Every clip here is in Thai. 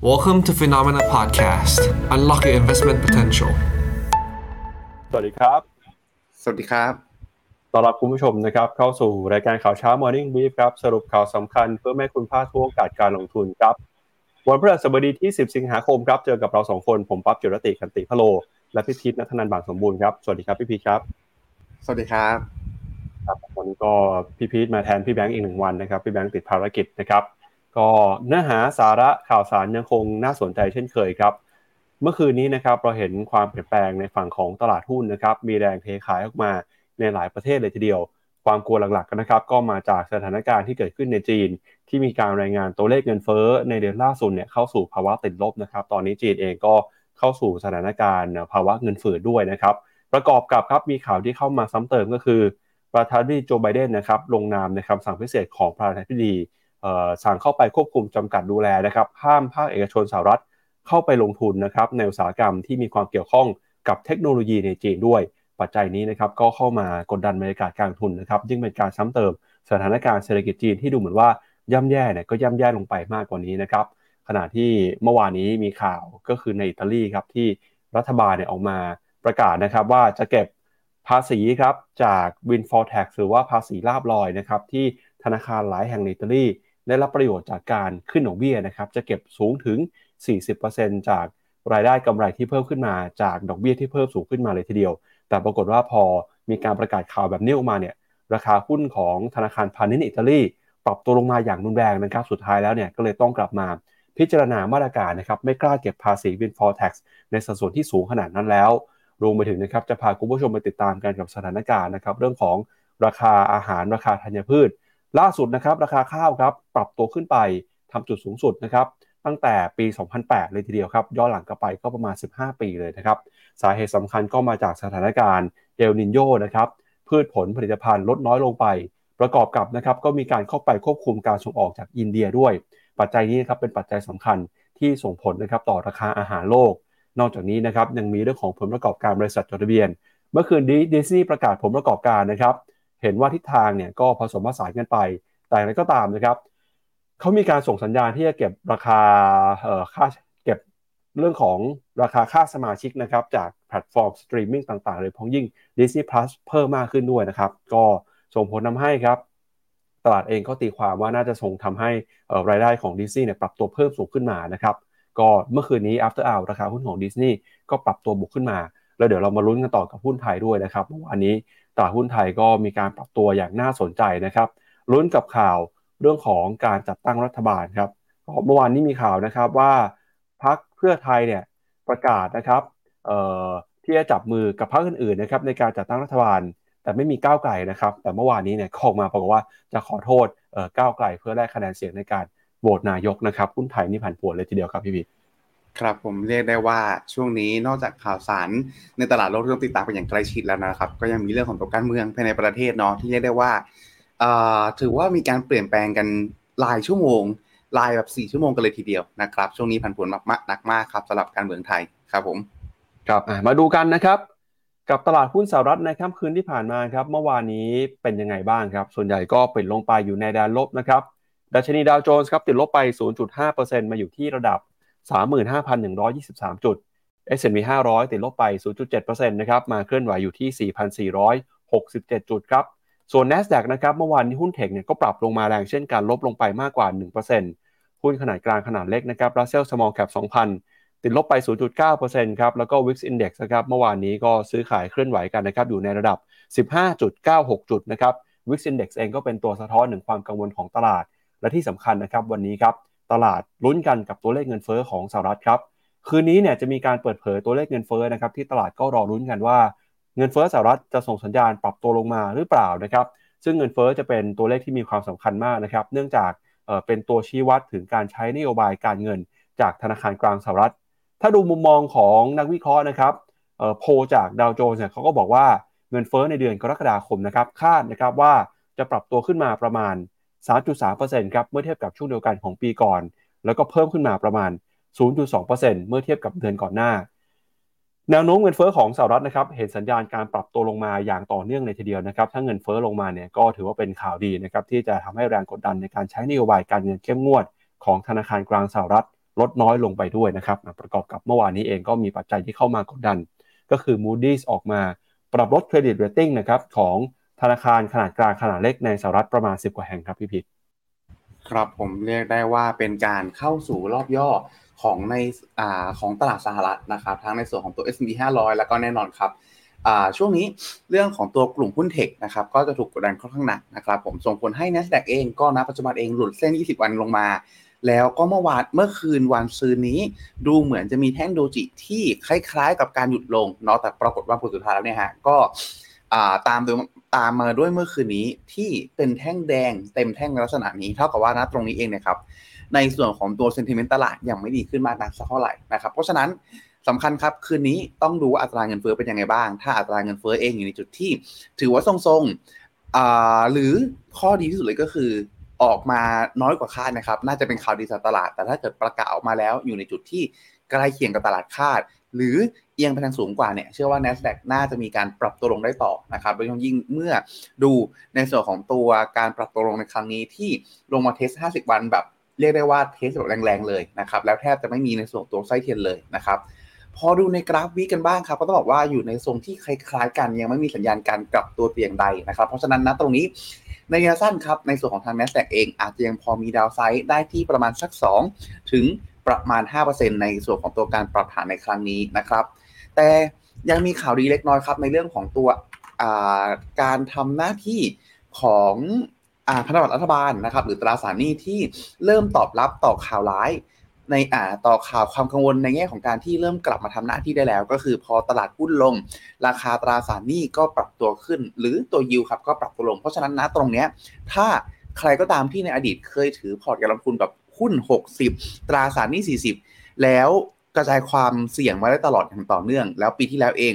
Welcome to Phenomena Podcast. Unlock your investment potential. สวัสดีครับ สวัสดีครับ ต้อนรับคุณผู้ชมนะครับ เข้าสู่รายการข่าวเช้า Morning Brief ครับ สรุปข่าวสำคัญเพื่อไม่ให้คุณพลาดทุกโอกาสการลงทุนครับ วันพฤหัสบดีที่ 10 สิงหาคมครับ เจอกับเราสองคน ผมปั๊บจิรติคันติพะโล และพี่พีทนัทนันบางสมบูรณ์ครับ สวัสดีครับพี่พีทครับ สวัสดีครับ ครับวันนี้ก็พี่พีทมาแทนพี่แบงค์อีกหนึ่งวันนะครับ พี่แบงค์ติดภารกิจนะครับ ก็เนื้อหาสาระข่าวสารยังคงน่าสนใจเช่นเคยครับ เมื่อคืนนี้นะครับเราเห็นความเปลี่ยนแปลงในฝั่งของตลาดหุ้นนะครับ มีแรงเทขายออกมาในหลายประเทศเลยทีเดียว ความกลัวหลักๆนะครับ ก็มาจากสถานการณ์ที่เกิดขึ้นในจีน ที่มีการรายงานตัวเลขเงินเฟ้อในเดือนล่าสุดเนี่ยเข้าสู่ภาวะติดลบนะครับ ตอนนี้จีนเองก็เข้าสู่สถานการณ์ภาวะเงินฝืดด้วยนะครับ ประกอบกับครับมีข่าวที่เข้ามาซ้ำเติมก็คือประธานาธิบดีโจไบเดนนะครับลงนามในคำสั่งพิเศษของประธานาธิบดี สั่งเข้าไปควบคุมจำกัดดูแลนะครับห้ามภาคเอกชนสหรัฐเข้าไปลงทุนนะครับในอุตสาหกรรมที่มีความเกี่ยวข้องกับเทคโนโลยีในจีนด้วย ปัจจัยนี้นะครับก็เข้ามากดดันบรรยากาศการทุนนะครับยิ่งเป็นการซ้ำเติมสถานการณ์เศรษฐกิจจีนที่ดูเหมือนว่าย่ำแย่เนี่ยก็ย่ำแย่ลงไปมากกว่านี้นะครับขณะที่เมื่อวานนี้มีข่าวก็คือในอิตาลีครับที่รัฐบาลเนี่ยออกมาประกาศนะครับว่าจะเก็บภาษีครับจาก windfall tax หรือว่าภาษีลาบลอยนะครับที่ธนาคารหลายแห่งในอิตาลี ได้รับประโยชน์จากการขึ้นดอกเบี้ยนะครับจะเก็บสูงถึง 40%จากรายได้กำไรที่เพิ่มขึ้นมาจากดอกเบี้ยที่เพิ่มสูงขึ้นมาเลยทีเดียว แต่ปรากฏว่าพอมีการประกาศข่าวแบบนี้ออกมาเนี่ยราคาหุ้นของธนาคารพาณิชย์อิตาลีปรับตัวลงมาอย่างรุนแรงนะครับสุดท้ายแล้วเนี่ยก็เลยต้องกลับมาพิจารณามาตรการนะครับไม่กล้าเก็บภาษี windfall tax ในสัดส่วนที่สูงขนาดนั้นแล้ว รวมไปถึงนะครับจะพาคุณผู้ชมไปติดตามกันกับสถานการณ์นะครับเรื่องของราคาอาหารราคาธัญพืช ล่าสุดนะครับราคาข้าวครับปรับตัวขึ้นไปทำจุดสูงสุดนะครับตั้งแต่ปี 2008 เลยทีเดียวครับย้อนหลังกลับไปก็ประมาณ 15 ปีเลยนะครับสาเหตุสำคัญก็มาจากสถานการณ์เอลนินโยนะครับพืชผลผลิตภัณฑ์ลดน้อยลงไป ประกอบกับนะครับก็มีการเข้าไปควบคุมการส่งออกจากอินเดียด้วย ปัจจัยนี้นะครับเป็นปัจจัยสำคัญที่ส่งผลนะครับต่อราคาอาหารโลก นอกจากนี้นะครับยังมีเรื่องของผลประกอบการบริษัทจดทะเบียน เมื่อคืนนี้ดิสนีย์ประกาศผลประกอบการนะครับ เห็นว่าทิศทางเนี่ยก็ผสมผสานกันไป แต่อะไรก็ตามนะครับเขามีการส่งสัญญาณที่จะเก็บราคาค่าเก็บเรื่องของราคาค่าสมาชิกนะครับจากแพลตฟอร์มสตรีมมิ่งต่างๆเลยพ้องยิ่ง Disney Plus เพิ่มมากขึ้นด้วยนะครับ ก็ส่งผลทาให้ครับ ตลาดเองก็ตีความว่าน่าจะส่งทำให้รายได้ของ Disney เนี่ยปรับตัวเพิ่มสูงขึ้นมานะครับก็เมื่อคืนนี้ after hour ราคาหุ้นของ Disney ก็ปรับตัวบวกขึ้นมา แล้วเดี๋ยวเรามาลุ้นกันต่อกับหุ้นไทยด้วยนะครับเมื่อวานนี้ ตลาดหุ้นไทยก็มีการปรับตัวอย่างน่าสนใจนะครับลุ้นกับข่าวเรื่องของการจัดตั้งรัฐบาลครับเมื่อวานนี้มีข่าวนะครับว่าพักเพื่อไทยเนี่ยประกาศนะครับที่จะจับมือกับพรรคอื่นๆนะครับในการจัดตั้งรัฐบาล แต่ไม่มีก้าวไกลนะครับ แต่เมื่อวานนี้เนี่ยออกมาบอกว่าจะขอโทษก้าวไกลเพื่อแลกคะแนนเสียงในการโหวตนายกนะครับหุ้นไทยนี่ผันผวนเลยทีเดียวครับพี่บิ๊ ครับผมเรียกได้ว่าช่วงนี้นอกจากข่าวสารในตลาดโลกที่ต้องติดตามเป็นอย่างใกล้ชิดแล้วนะครับ ก็ยังมีเรื่องของตัวการเมืองภายในประเทศเนาะที่เรียกได้ว่าถือว่ามีการเปลี่ยนแปลงกันรายชั่วโมงรายแบบ4ชั่วโมงกันเลยทีเดียวนะครับ ช่วงนี้ผันผวนมากๆนักมากครับสำหรับการเมืองไทยครับผมครับมาดูกันนะครับ กับตลาดหุ้นสหรัฐในค่ำคืนที่ผ่านมาครับ เมื่อวานนี้เป็นยังไงบ้างครับ ส่วนใหญ่ก็ปิดลงไปอยู่ในแดนลบนะครับดัชนีดาวโจนส์ครับติดลบไป 0.5%มาอยู่ที่ระดับ 35,123 จุด S&P 500 ติดลบไป 0.7%นะครับ มาเคลื่อนไหวอยู่ที่ 4,467 จุดครับ ส่วน NASDAQ นะครับ เมื่อวานนี้หุ้นเทคเนี่ยก็ปรับลงมาแรงเช่นกัน ลบลงไปมากกว่า 1%หุ้นขนาดกลางขนาดเล็กนะครับ Russell Small Cap 2,000 ติดลบไป 0.9%ครับ แล้วก็ Wix Index นะครับ เมื่อวานนี้ก็ซื้อขายเคลื่อนไหวกันนะครับ อยู่ในระดับ 15.96 จุดนะครับ Wix Index เองก็เป็นตัวสะท้อนถึงความกังวลของตลาด และที่สำคัญนะครับวันนี้ครับ ตลาดลุ้นกันกับตัวเลขเงินเฟอ้อของสหรัฐครับ คืนนี้เนี่ยจะมีการเปิดเผยตัวเลขเงินเฟอ้อนะครับที่ตลาดก็รอลุ้นกันว่าเงินเฟ้อสหรัฐจะส่งสัญญาณปรับตัวลงมาหรือเปล่านะครับ ซึ่งเงินเฟ้อจะเป็นตัวเลขที่มีความสำคัญมากนะครับ เนื่องจากเป็นตัวชี้วัดถึงการใช้นโยบายการเงิน จากธนาคารกลางสหรัฐ ถ้าดูมุมมองของนักวิเคราะห์นะครับโพจากดาวโจนส์เนี่ยเขาก็บอกว่าเงินเฟ้อในเดือนกรกฎาคมนะครับคาดนะครับว่าจะปรับตัวขึ้นมาประมาณ 3.3%ครับเมื่อเทียบกับช่วงเดียวกันของปีก่อน แล้วก็เพิ่มขึ้นมาประมาณ 0.2%เมื่อเทียบกับเดือนก่อนหน้า แนวโน้มเงินเฟ้อของสหรัฐนะครับเห็นสัญญาณการปรับตัวลงมาอย่างต่อเนื่องในทีเดียวนะครับถ้าเงินเฟ้อลงมาเนี่ยก็ถือว่าเป็นข่าวดีนะครับที่จะทำให้แรงกดดันในการใช้นโยบายการเงินเข้มงวด ของธนาคารกลางสหรัฐลดน้อยลงไปด้วยนะครับประกอบกับเมื่อวานนี้เองก็มีปัจจัยที่เข้ามากดดัน ก็คือ Moody's ออกมาปรับลดเครดิตเรตติ้งนะครับของ ธนาคารขนาดกลางขนาดเล็กในสหรัฐประมาณ 10 กว่าแห่งครับพี่พีทครับผมเรียกได้ว่าเป็นการเข้าสู่รอบย่อของในอของตลาดสหรัฐนะครับ ทั้งในส่วนของตัว S&P 500 แล้วก็แน่นอนครับช่วงนี้เรื่องของตัวกลุ่มหุ้นเทคนะครับก็จะถูกกดดันค่อนข้างหนักนะครับผมส่งผลให้ NASDAQ เองก็ณปัจจุบันเองหลุดเส้น 20 วันลงมา แล้วก็เมื่อวานเมื่อคืนวันซืนนี้ ดูเหมือนจะมีแท่งโดจิที่คล้ายๆ กับการหยุดลงเนาะแต่ปรากฏว่าผลสุดท้ายแล้วเนี่ยฮะก็ตาม ตามมาด้วยเมื่อคืนนี้ที่เป็นแท่งแดงเต็มแท่งลักษณะนี้เท่ากับว่าณตรงนี้เองนะครับ ในส่วนของตัวเซนติเมนต์ตลาดยังไม่ดีขึ้นมากนักสักเท่าไหร่นะครับ เพราะฉะนั้นสำคัญครับ คืนนี้ต้องดูอัตราเงินเฟ้อเป็นยังไงบ้าง ถ้าอัตราเงินเฟ้อเองอยู่ในจุดที่ ถือว่าทรงๆหรือข้อดีที่สุดเลยก็คือออกมาน้อยกว่าคาดนะครับ น่าจะเป็นข่าวดีสำหรับตลาด แต่ถ้าเกิดประกาศออกมาแล้วอยู่ในจุดที่ใกล้เคียงกับตลาดคาด หรือ เอียงไปทางสูงกว่าเนี่ยเชื่อว่า NASDAQ น่าจะมีการปรับตัวลงได้ต่อนะครับโดยเฉพาะยิ่งเมื่อดูในส่วนของตัวการปรับตัวลงในครั้งนี้ที่ลงมา test 50 วันแบบเรียกได้ว่า test แบบแรงๆเลยนะครับแล้วแทบจะไม่มีในส่วนตัวไส้เทียนเลยนะครับพอดูในกราฟวิกันบ้างครับก็ต้องบอกว่าอยู่ในทรงที่คล้ายๆ กันยังไม่มีสัญญาณการกลับตัวแต่อย่างใดนะครับ เพราะฉะนั้นนะตรงนี้ในระยะสั้นครับในส่วนของทาง NASDAQ เองอาจจะยังพอมี downside ได้ที่ประมาณสัก 2 ถึงประมาณ 5%ในส่วนของตัวการปรับฐานในครั้งนี้นะครับ แต่ยังมีข่าวดีเล็กน้อยครับ ในเรื่องของตัวการทำหน้าที่ของพันธบัตรรัฐบาลนะครับ หรือตราสารหนี้ที่เริ่มตอบรับต่อข่าวร้าย ในอ่าต่อข่าวความกังวลในแง่ของการที่เริ่มกลับมาทำหน้าที่ได้แล้ว ก็คือพอตลาดหุ้นลง ราคาตราสารหนี้ก็ปรับตัวขึ้น หรือตัวยิวครับก็ปรับตัวลง เพราะฉะนั้นนะตรงเนี้ยถ้าใครก็ตามที่ในอดีตเคยถือพอร์ตการลงทุนแบบหุ้น 60 ตราสารหนี้ 40 แล้ว กระจายความเสี่ยงมาได้ตลอดอย่างต่อเนื่อง แล้วปีที่แล้วเอง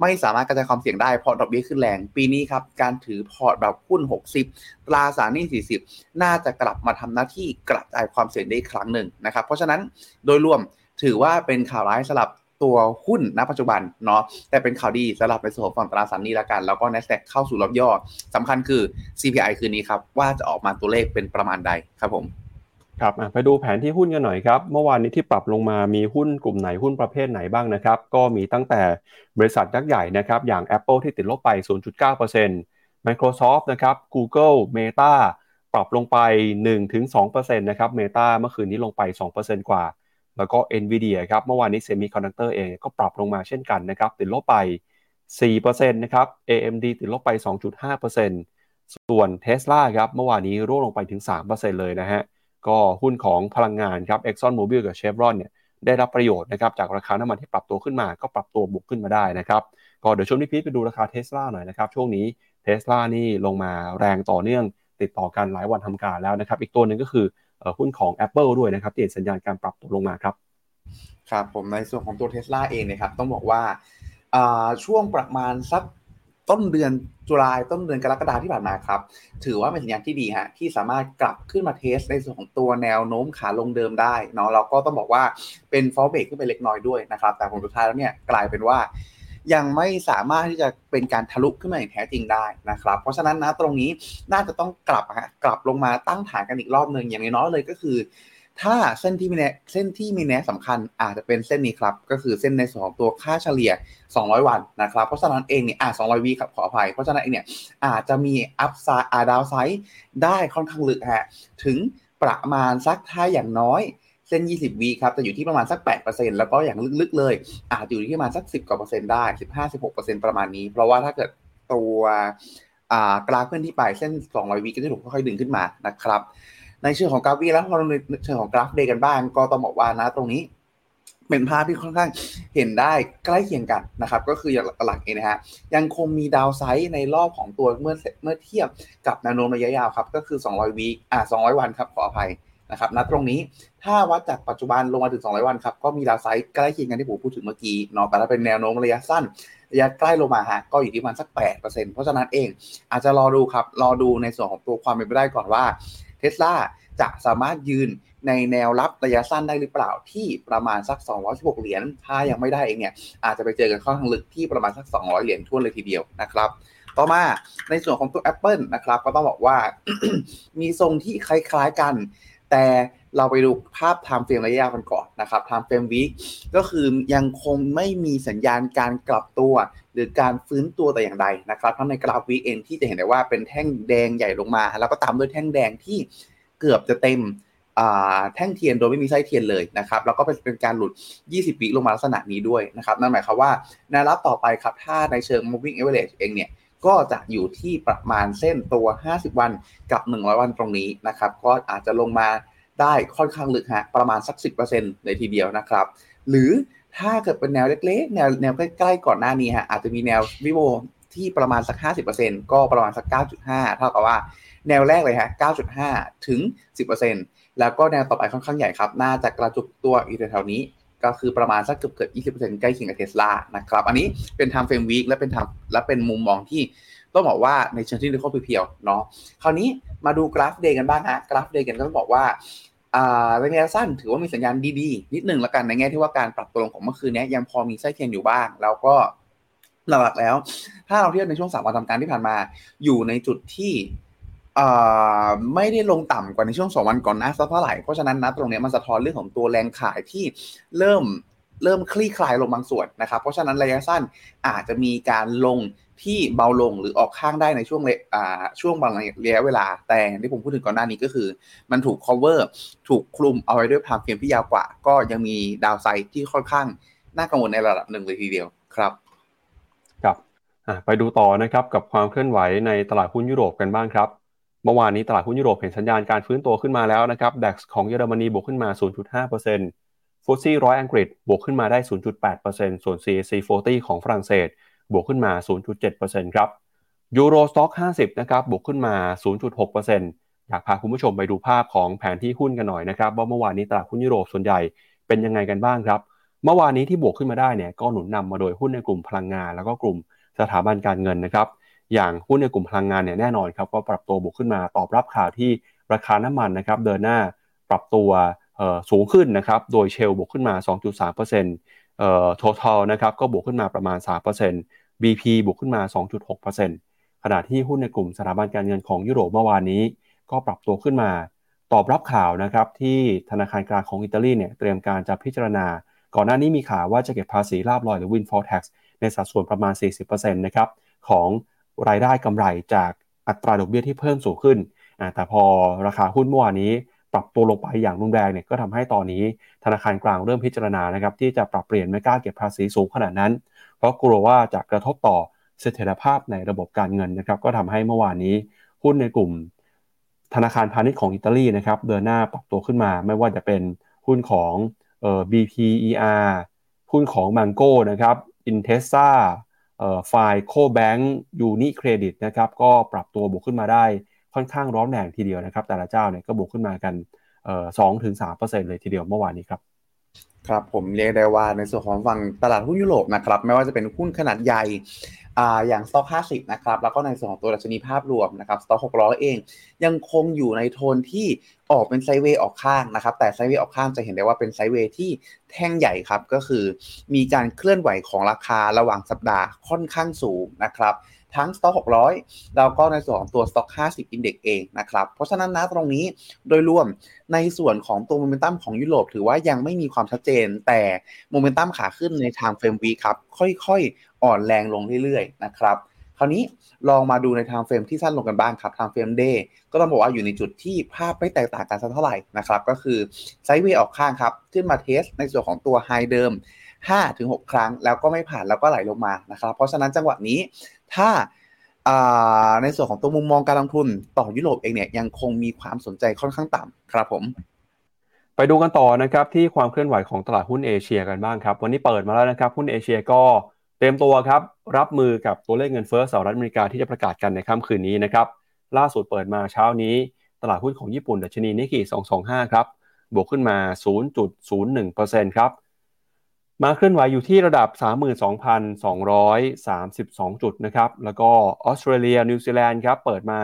ไม่สามารถกระจายความเสี่ยงได้เพราะดอกเบี้ยขึ้นแรง ปีนี้ครับการถือพอร์ตแบบหุ้น 60 ตราสารหนี้40 น่าจะกลับมาทำหน้าที่กระจายความเสี่ยงได้ครั้งหนึ่งนะครับเพราะฉะนั้นโดยรวมถือว่าเป็นข่าวร้ายสำหรับตัวหุ้นณปัจจุบันเนาะแต่เป็นข่าวดีสำหรับในส่วนของฝั่งตราสารหนี้ละกัน แล้วก็ NASDAQ เข้าสู่รอบย่อสำคัญคือ CPI คืนนี้ครับ ว่าจะออกมาตัวเลขเป็นประมาณใดครับผม ครับไปดูแผนที่หุ้นกันหน่อยครับ เมื่อวานนี้ที่ปรับลงมามีหุ้นกลุ่มไหนหุ้นประเภทไหนบ้างนะครับ ก็มีตั้งแต่บริษัทยักษ์ใหญ่นะครับ อย่าง Apple ที่ติดลบไป 0.9% Microsoft นะครับ Google Meta ปรับลงไป 1-2%นะครับ Meta เมื่อคืนนี้ลงไป 2%กว่า แล้วก็ Nvidia ครับ เมื่อวานนี้ Semiconductor เองก็ปรับลงมาเช่นกันนะครับ ติดลบไป 4%นะครับ AMD ติดลบไป 2.5%ส่วน Tesla ครับ เมื่อวานนี้ร่วงลงไปถึง 3%เลยนะฮะ ก็หุ้นของพลังงานครับ Exxon Mobil กับ Chevron เนี่ยได้รับประโยชน์นะครับจากราคาน้ำมันที่ปรับตัวขึ้นมา ก็ปรับตัวบวกขึ้นมาได้นะครับก็เดี๋ยวช่วงนี้พีทไปดูราคาเทสลาหน่อยนะครับช่วงนี้เทสลานี่ลงมาแรงต่อเนื่องติดต่อกันหลายวันทำการแล้วนะครับ อีกตัวหนึ่งก็คือหุ้นของ Apple ด้วยนะครับที่เห็นสัญญาณการปรับตัวลงมาครับครับผมในส่วนของตัวเทสลาเองนะครับต้องบอกว่าช่วงประมาณสัก ต้นเดือนจุลายต้นเดือนกรกฎาที่ผ่านมาครับ ถือว่าเป็นสัญญาณที่ดีฮะที่สามารถกลับขึ้นมาเทสในส่วนของตัวแนวโน้มขาลงเดิมได้เนาะเราก็ต้องบอกว่าเป็นฟอลเบรกขึ้นไปเล็กน้อยด้วยนะครับ แต่ผลสุดท้ายแล้วเนี่ยกลายเป็นว่า ยังไม่สามารถที่จะเป็นการทะลุขึ้นมาอย่างแท้จริงได้นะครับ เพราะฉะนั้นนะตรงนี้น่าจะต้องกลับฮะกลับลงมาตั้งฐานกันอีกรอบหนึ่งอย่างน้อยเลยก็คือ ถ้าเส้นที่มีแนเส้นที่มีแนสำคัญอาจจะเป็นเส้นนี้ครับ ก็คือเส้นในส่วนของตัวค่าเฉลี่ย 200 วันนะครับ เพราะฉะนั้นเองเนี่ยอ่า200วีครับขออภัย เพราะฉะนั้นเองเนี่ยอาจจะมีอัพไซด์อาดาวไซด์ได้ค่อนข้างลึกฮะถึงประมาณสักถ้าอย่างน้อยเส้น 20 วีครับ จะอยู่ที่ประมาณสัก 8%แล้วก็อย่างลึกๆเลย อาจอยู่ที่ประมาณสัก 10 กว่าเปอร์เซ็นต์ได้ 15-16%ประมาณนี้ เพราะว่าถ้าเกิดตัวกราฟเคลื่อนที่ไปเส้น 200 วีก็จะถูกค่อยๆดึงขึ้นมานะครับ ในเชิงของกราฟวีแล้วพอในเชิงของกราฟ day กันบ้าง ก็ต้องบอกว่านะตรงนี้เป็นภาพที่ค่อนข้างเห็นได้ใกล้เคียงกันนะครับ ก็คืออย่างหลักเองนะฮะยังคงมี downside ในรอบของตัวเมื่อเมื่อเทียบกับแนวโน้มระยะยาวครับ ก็คือ 200วีอ่า200 วันครับขออภัยนะครับณตรงนี้ถ้าวัดจากปัจจุบันลงมาถึง 200 วันครับก็มี downside ใกล้เคียงกันที่ผมพูดถึงเมื่อกี้เนาะแต่ถ้าเป็นแนวโน้มระยะสั้นระยะใกล้ลงมาฮะก็อยู่ที่ประมาณสัก 8%เพราะฉะนั้นเองอาจจะรอดูครับรอดูในส่วนของตัวความเป็นไปได้ก่อนว่า ทสลาจะสามารถยืนในแนวรับระยะสั้นได้หรือเปล่าที่ประมาณสัก 216 เหรียญ ถ้ายังไม่ได้เองเนี่ย อาจจะไปเจอกันข้างลึกที่ประมาณสัก 200 เหรียญทั่วเลยทีเดียวนะครับ ต่อมาในส่วนของตัว Apple นะครับ ก็ต้องบอกว่ามีทรงที่คล้ายๆกัน แต่ เราไปดูภาพ time frame ระยะยาวกันก่อนนะครับ time frame week ก็คือยังคงไม่มีสัญญาณการกลับตัว หรือการฟื้นตัวแต่อย่างใดนะครับทั้งในกราฟวีเองที่จะเห็นได้ว่าเป็นแท่งแดงใหญ่ลงมา แล้วก็ตามด้วยแท่งแดงที่เกือบจะเต็มแท่งเทียนโดยไม่มีไส้เทียนเลยนะครับแล้วก็เป็นการหลุด 20วิลงมาลักษณะนี้ด้วยนะครับนั่นหมายความว่าแนวรับต่อไปครับถ้าในเชิง moving average เองเนี่ยก็จะอยู่ที่ประมาณเส้นตัว 50 วันกับ 100 วันตรงนี้นะครับก็อาจจะลงมา ได้ค่อนข้างลึกฮะประมาณสัก 10%เลยทีเดียวนะครับ หรือถ้าเกิดเป็นแนวเล็กๆ แนวแนวใกล้ๆก่อนหน้านี้ฮะอาจจะมีแนววิโวที่ประมาณสัก 50%ก็ประมาณสัก 9.5 เท่ากับว่าแนวแรกเลยฮะ 9.5 ถึง 10%แล้วก็แนวต่อไปค่อนข้างใหญ่ครับ น่าจะกระจุกตัวอยู่แถวๆนี้ ก็คือประมาณสักเกือบเกือบ20%ใกล้เคียงกับเทสลานะครับ อันนี้เป็น time frame week และเป็น time และเป็นมุมมองที่ ต้องบอกว่าในเชิงที่ดูข้อเพียวๆเนาะคราวนี้มาดูกราฟ day กันบ้างฮะกราฟ day กันก็ต้องบอกว่าระยะสั้นถือว่ามีสัญญาณดีๆ นิดหนึ่งละกันในแง่ที่ว่าการปรับตัวลงของเมื่อคืนนี้ยังพอมีไส้เทียนอยู่บ้าง แล้วก็หลักๆแล้ว ถ้าเราเทียบในช่วงสามวันทำการที่ผ่านมา อยู่ในจุดที่ไม่ได้ลงต่ำกว่าในช่วงสองวันก่อนนะสักเท่าไหร่เพราะฉะนั้นนะตรงนี้มันสะท้อนเรื่องของตัวแรงขายที่เริ่มเริ่มคลี่คลายลงบางส่วนนะครับ เพราะฉะนั้นระยะสั้นอาจจะมีการลง ที่เบาลงหรือออกข้างได้ในช่วงอ่าช่วงบางระยะเวลา แต่ที่ผมพูดถึงก่อนหน้านี้ก็คือ มันถูก cover ถูกคลุมเอาไว้ด้วยพามเพียงที่ยาวกว่า ก็ยังมีดาวไซด์ที่ค่อนข้างน่ากังวลในระดับหนึ่งเลยทีเดียวครับครับไปดูต่อนะครับกับความเคลื่อนไหวในตลาดหุ้นยุโรปกันบ้างครับเมื่อวานนี้ตลาดหุ้นยุโรปเห็นสัญญาณการฟื้นตัวขึ้นมาแล้วนะครับดัคของเยอรมนีบวกขึ้นมา 0.5%ฟุตซี่ร้อยอังกฤษบวกขึ้นมาได้ 0.8%ส่วน CAC 40 ของฝรั่งเศส บวกขึ้นมา 0.7%ครับยูโรสต็อก50 นะครับ บวกขึ้นมา 0.6%อยากพาคุณผู้ชมไปดูภาพของแผนที่หุ้นกันหน่อยนะครับ ว่าเมื่อวานนี้ตลาดหุ้นยุโรปส่วนใหญ่เป็นยังไงกันบ้างครับ เมื่อวานนี้ที่บวกขึ้นมาได้เนี่ยก็หนุนนำมาโดยหุ้นในกลุ่มพลังงาน แล้วก็กลุ่มสถาบันการเงินนะครับ อย่างหุ้นในกลุ่มพลังงานเนี่ยแน่นอนครับก็ปรับตัวบวกขึ้นมาตอบรับข่าวที่ราคาน้ำมันนะครับเดินหน้าปรับตัวสูงขึ้นนะครับ โดยเชลบวกขึ้นมา 2.3% เอ่อ total นะครับก็บวกขึ้นมาประมาณ 3% BP บวกขึ้นมา 2.6%ขณะที่หุ้นในกลุ่มสถาบันการเงินของยุโรปเมื่อวานนี้ ก็ปรับตัวขึ้นมา ตอบรับข่าวนะครับที่ธนาคารกลางของอิตาลีเนี่ยเตรียมการจะพิจารณา ก่อนหน้านี้มีข่าวว่าจะเก็บภาษีลาบลอยหรือ windfall tax ในสัดส่วนประมาณ 40%นะครับของรายได้กำไรจากอัตราดอกเบี้ยที่เพิ่มสูงขึ้น แต่พอราคาหุ้นเมื่อวานนี้ ปรับตัวลงไปอย่างรุนแรงเนี่ยก็ทำให้ตอนนี้ธนาคารกลางเริ่มพิจารณานะครับที่จะปรับเปลี่ยนไม่กล้าเก็บภาษีสูงขนาดนั้น เพราะกลัวว่าจะกระทบต่อเสถียรภาพในระบบการเงินนะครับก็ทำให้เมื่อวานนี้หุ้นในกลุ่ม ธนาคารพาณิชย์ของอิตาลีนะครับเดินหน้าปรับตัวขึ้นมา ไม่ว่าจะเป็นหุ้นของเอ่อ BPER หุ้นของมังโก้นะครับIntesa FinecoBank UniCredit นะครับก็ปรับตัวบวกขึ้นมาได้ ค่อนข้างร้อนแรงทีเดียวนะครับ แต่ละเจ้าเนี่ยก็บวกขึ้นมากันสองถึงสามเปอร์เซ็นต์เลยทีเดียวเมื่อวานนี้ครับครับผมเรียกได้ว่าในส่วนของฝั่งตลาดหุ้นยุโรปนะครับไม่ว่าจะเป็นหุ้นขนาดใหญ่อ่าอย่างสต็อก50 นะครับ แล้วก็ในส่วนของตัวดัชนีภาพรวมนะครับสต็อก600 เอง ยังคงอยู่ในโทนที่ออกเป็น sideway ออกข้างนะครับ แต่ไซเวย์ออกข้างจะเห็นได้ว่าเป็นไซเวย์ที่แท่งใหญ่ครับ ก็คือมีการเคลื่อนไหวของราคาระหว่างสัปดาห์ค่อนข้างสูงนะครับ ทั้งสต็อก600 แล้วก็ในส่วนของตัวสต็อก50 Index เองนะครับ เพราะฉะนั้นนะตรงนี้โดยรวมในส่วนของตัวโมเมนตัมของยุโรปถือว่ายังไม่มีความชัดเจน แต่โมเมนตัมขาขึ้นใน time frame week ครับค่อยๆ อ่อนแรงลงเรื่อยๆนะครับคราวนี้ลองมาดูใน time frame ที่สั้นลงกันบ้างครับ time frame day ก็ต้องบอกว่าอยู่ในจุดที่ภาพไม่แตกต่างกันสักเท่าไหร่นะครับ ก็คือไซด์เวย์ออกข้างครับ ขึ้นมาเทสในส่วนของตัวไฮเดิม5-6 ครั้ง แล้วก็ไม่ผ่านแล้วก็ไหลลงมานะครับ เพราะฉะนั้นจังหวะนี้ ถ้าในส่วนของตัวมุมมองการลงทุนต่อยุโรปเองเนี่ยยังคงมีความสนใจค่อนข้างต่ำครับผม ไปดูกันต่อนะครับที่ความเคลื่อนไหวของตลาดหุ้นเอเชียกันบ้างครับวันนี้เปิดมาแล้วนะครับหุ้นเอเชียก็เต็มตัวครับรับมือกับตัวเลขเงินเฟ้อสหรัฐอเมริกาที่จะประกาศกันในค่ำคืนนี้นะครับล่าสุดเปิดมาเช้านี้ ตลาดหุ้นของญี่ปุ่นดัชนีนิกเกอิ225 ครับบวกขึ้นมา 0.01%ครับ มาเคลื่อนไหวอยู่ที่ระดับ 32,232 จุดนะครับ แล้วก็ออสเตรเลียนิวซีแลนด์ครับเปิดมา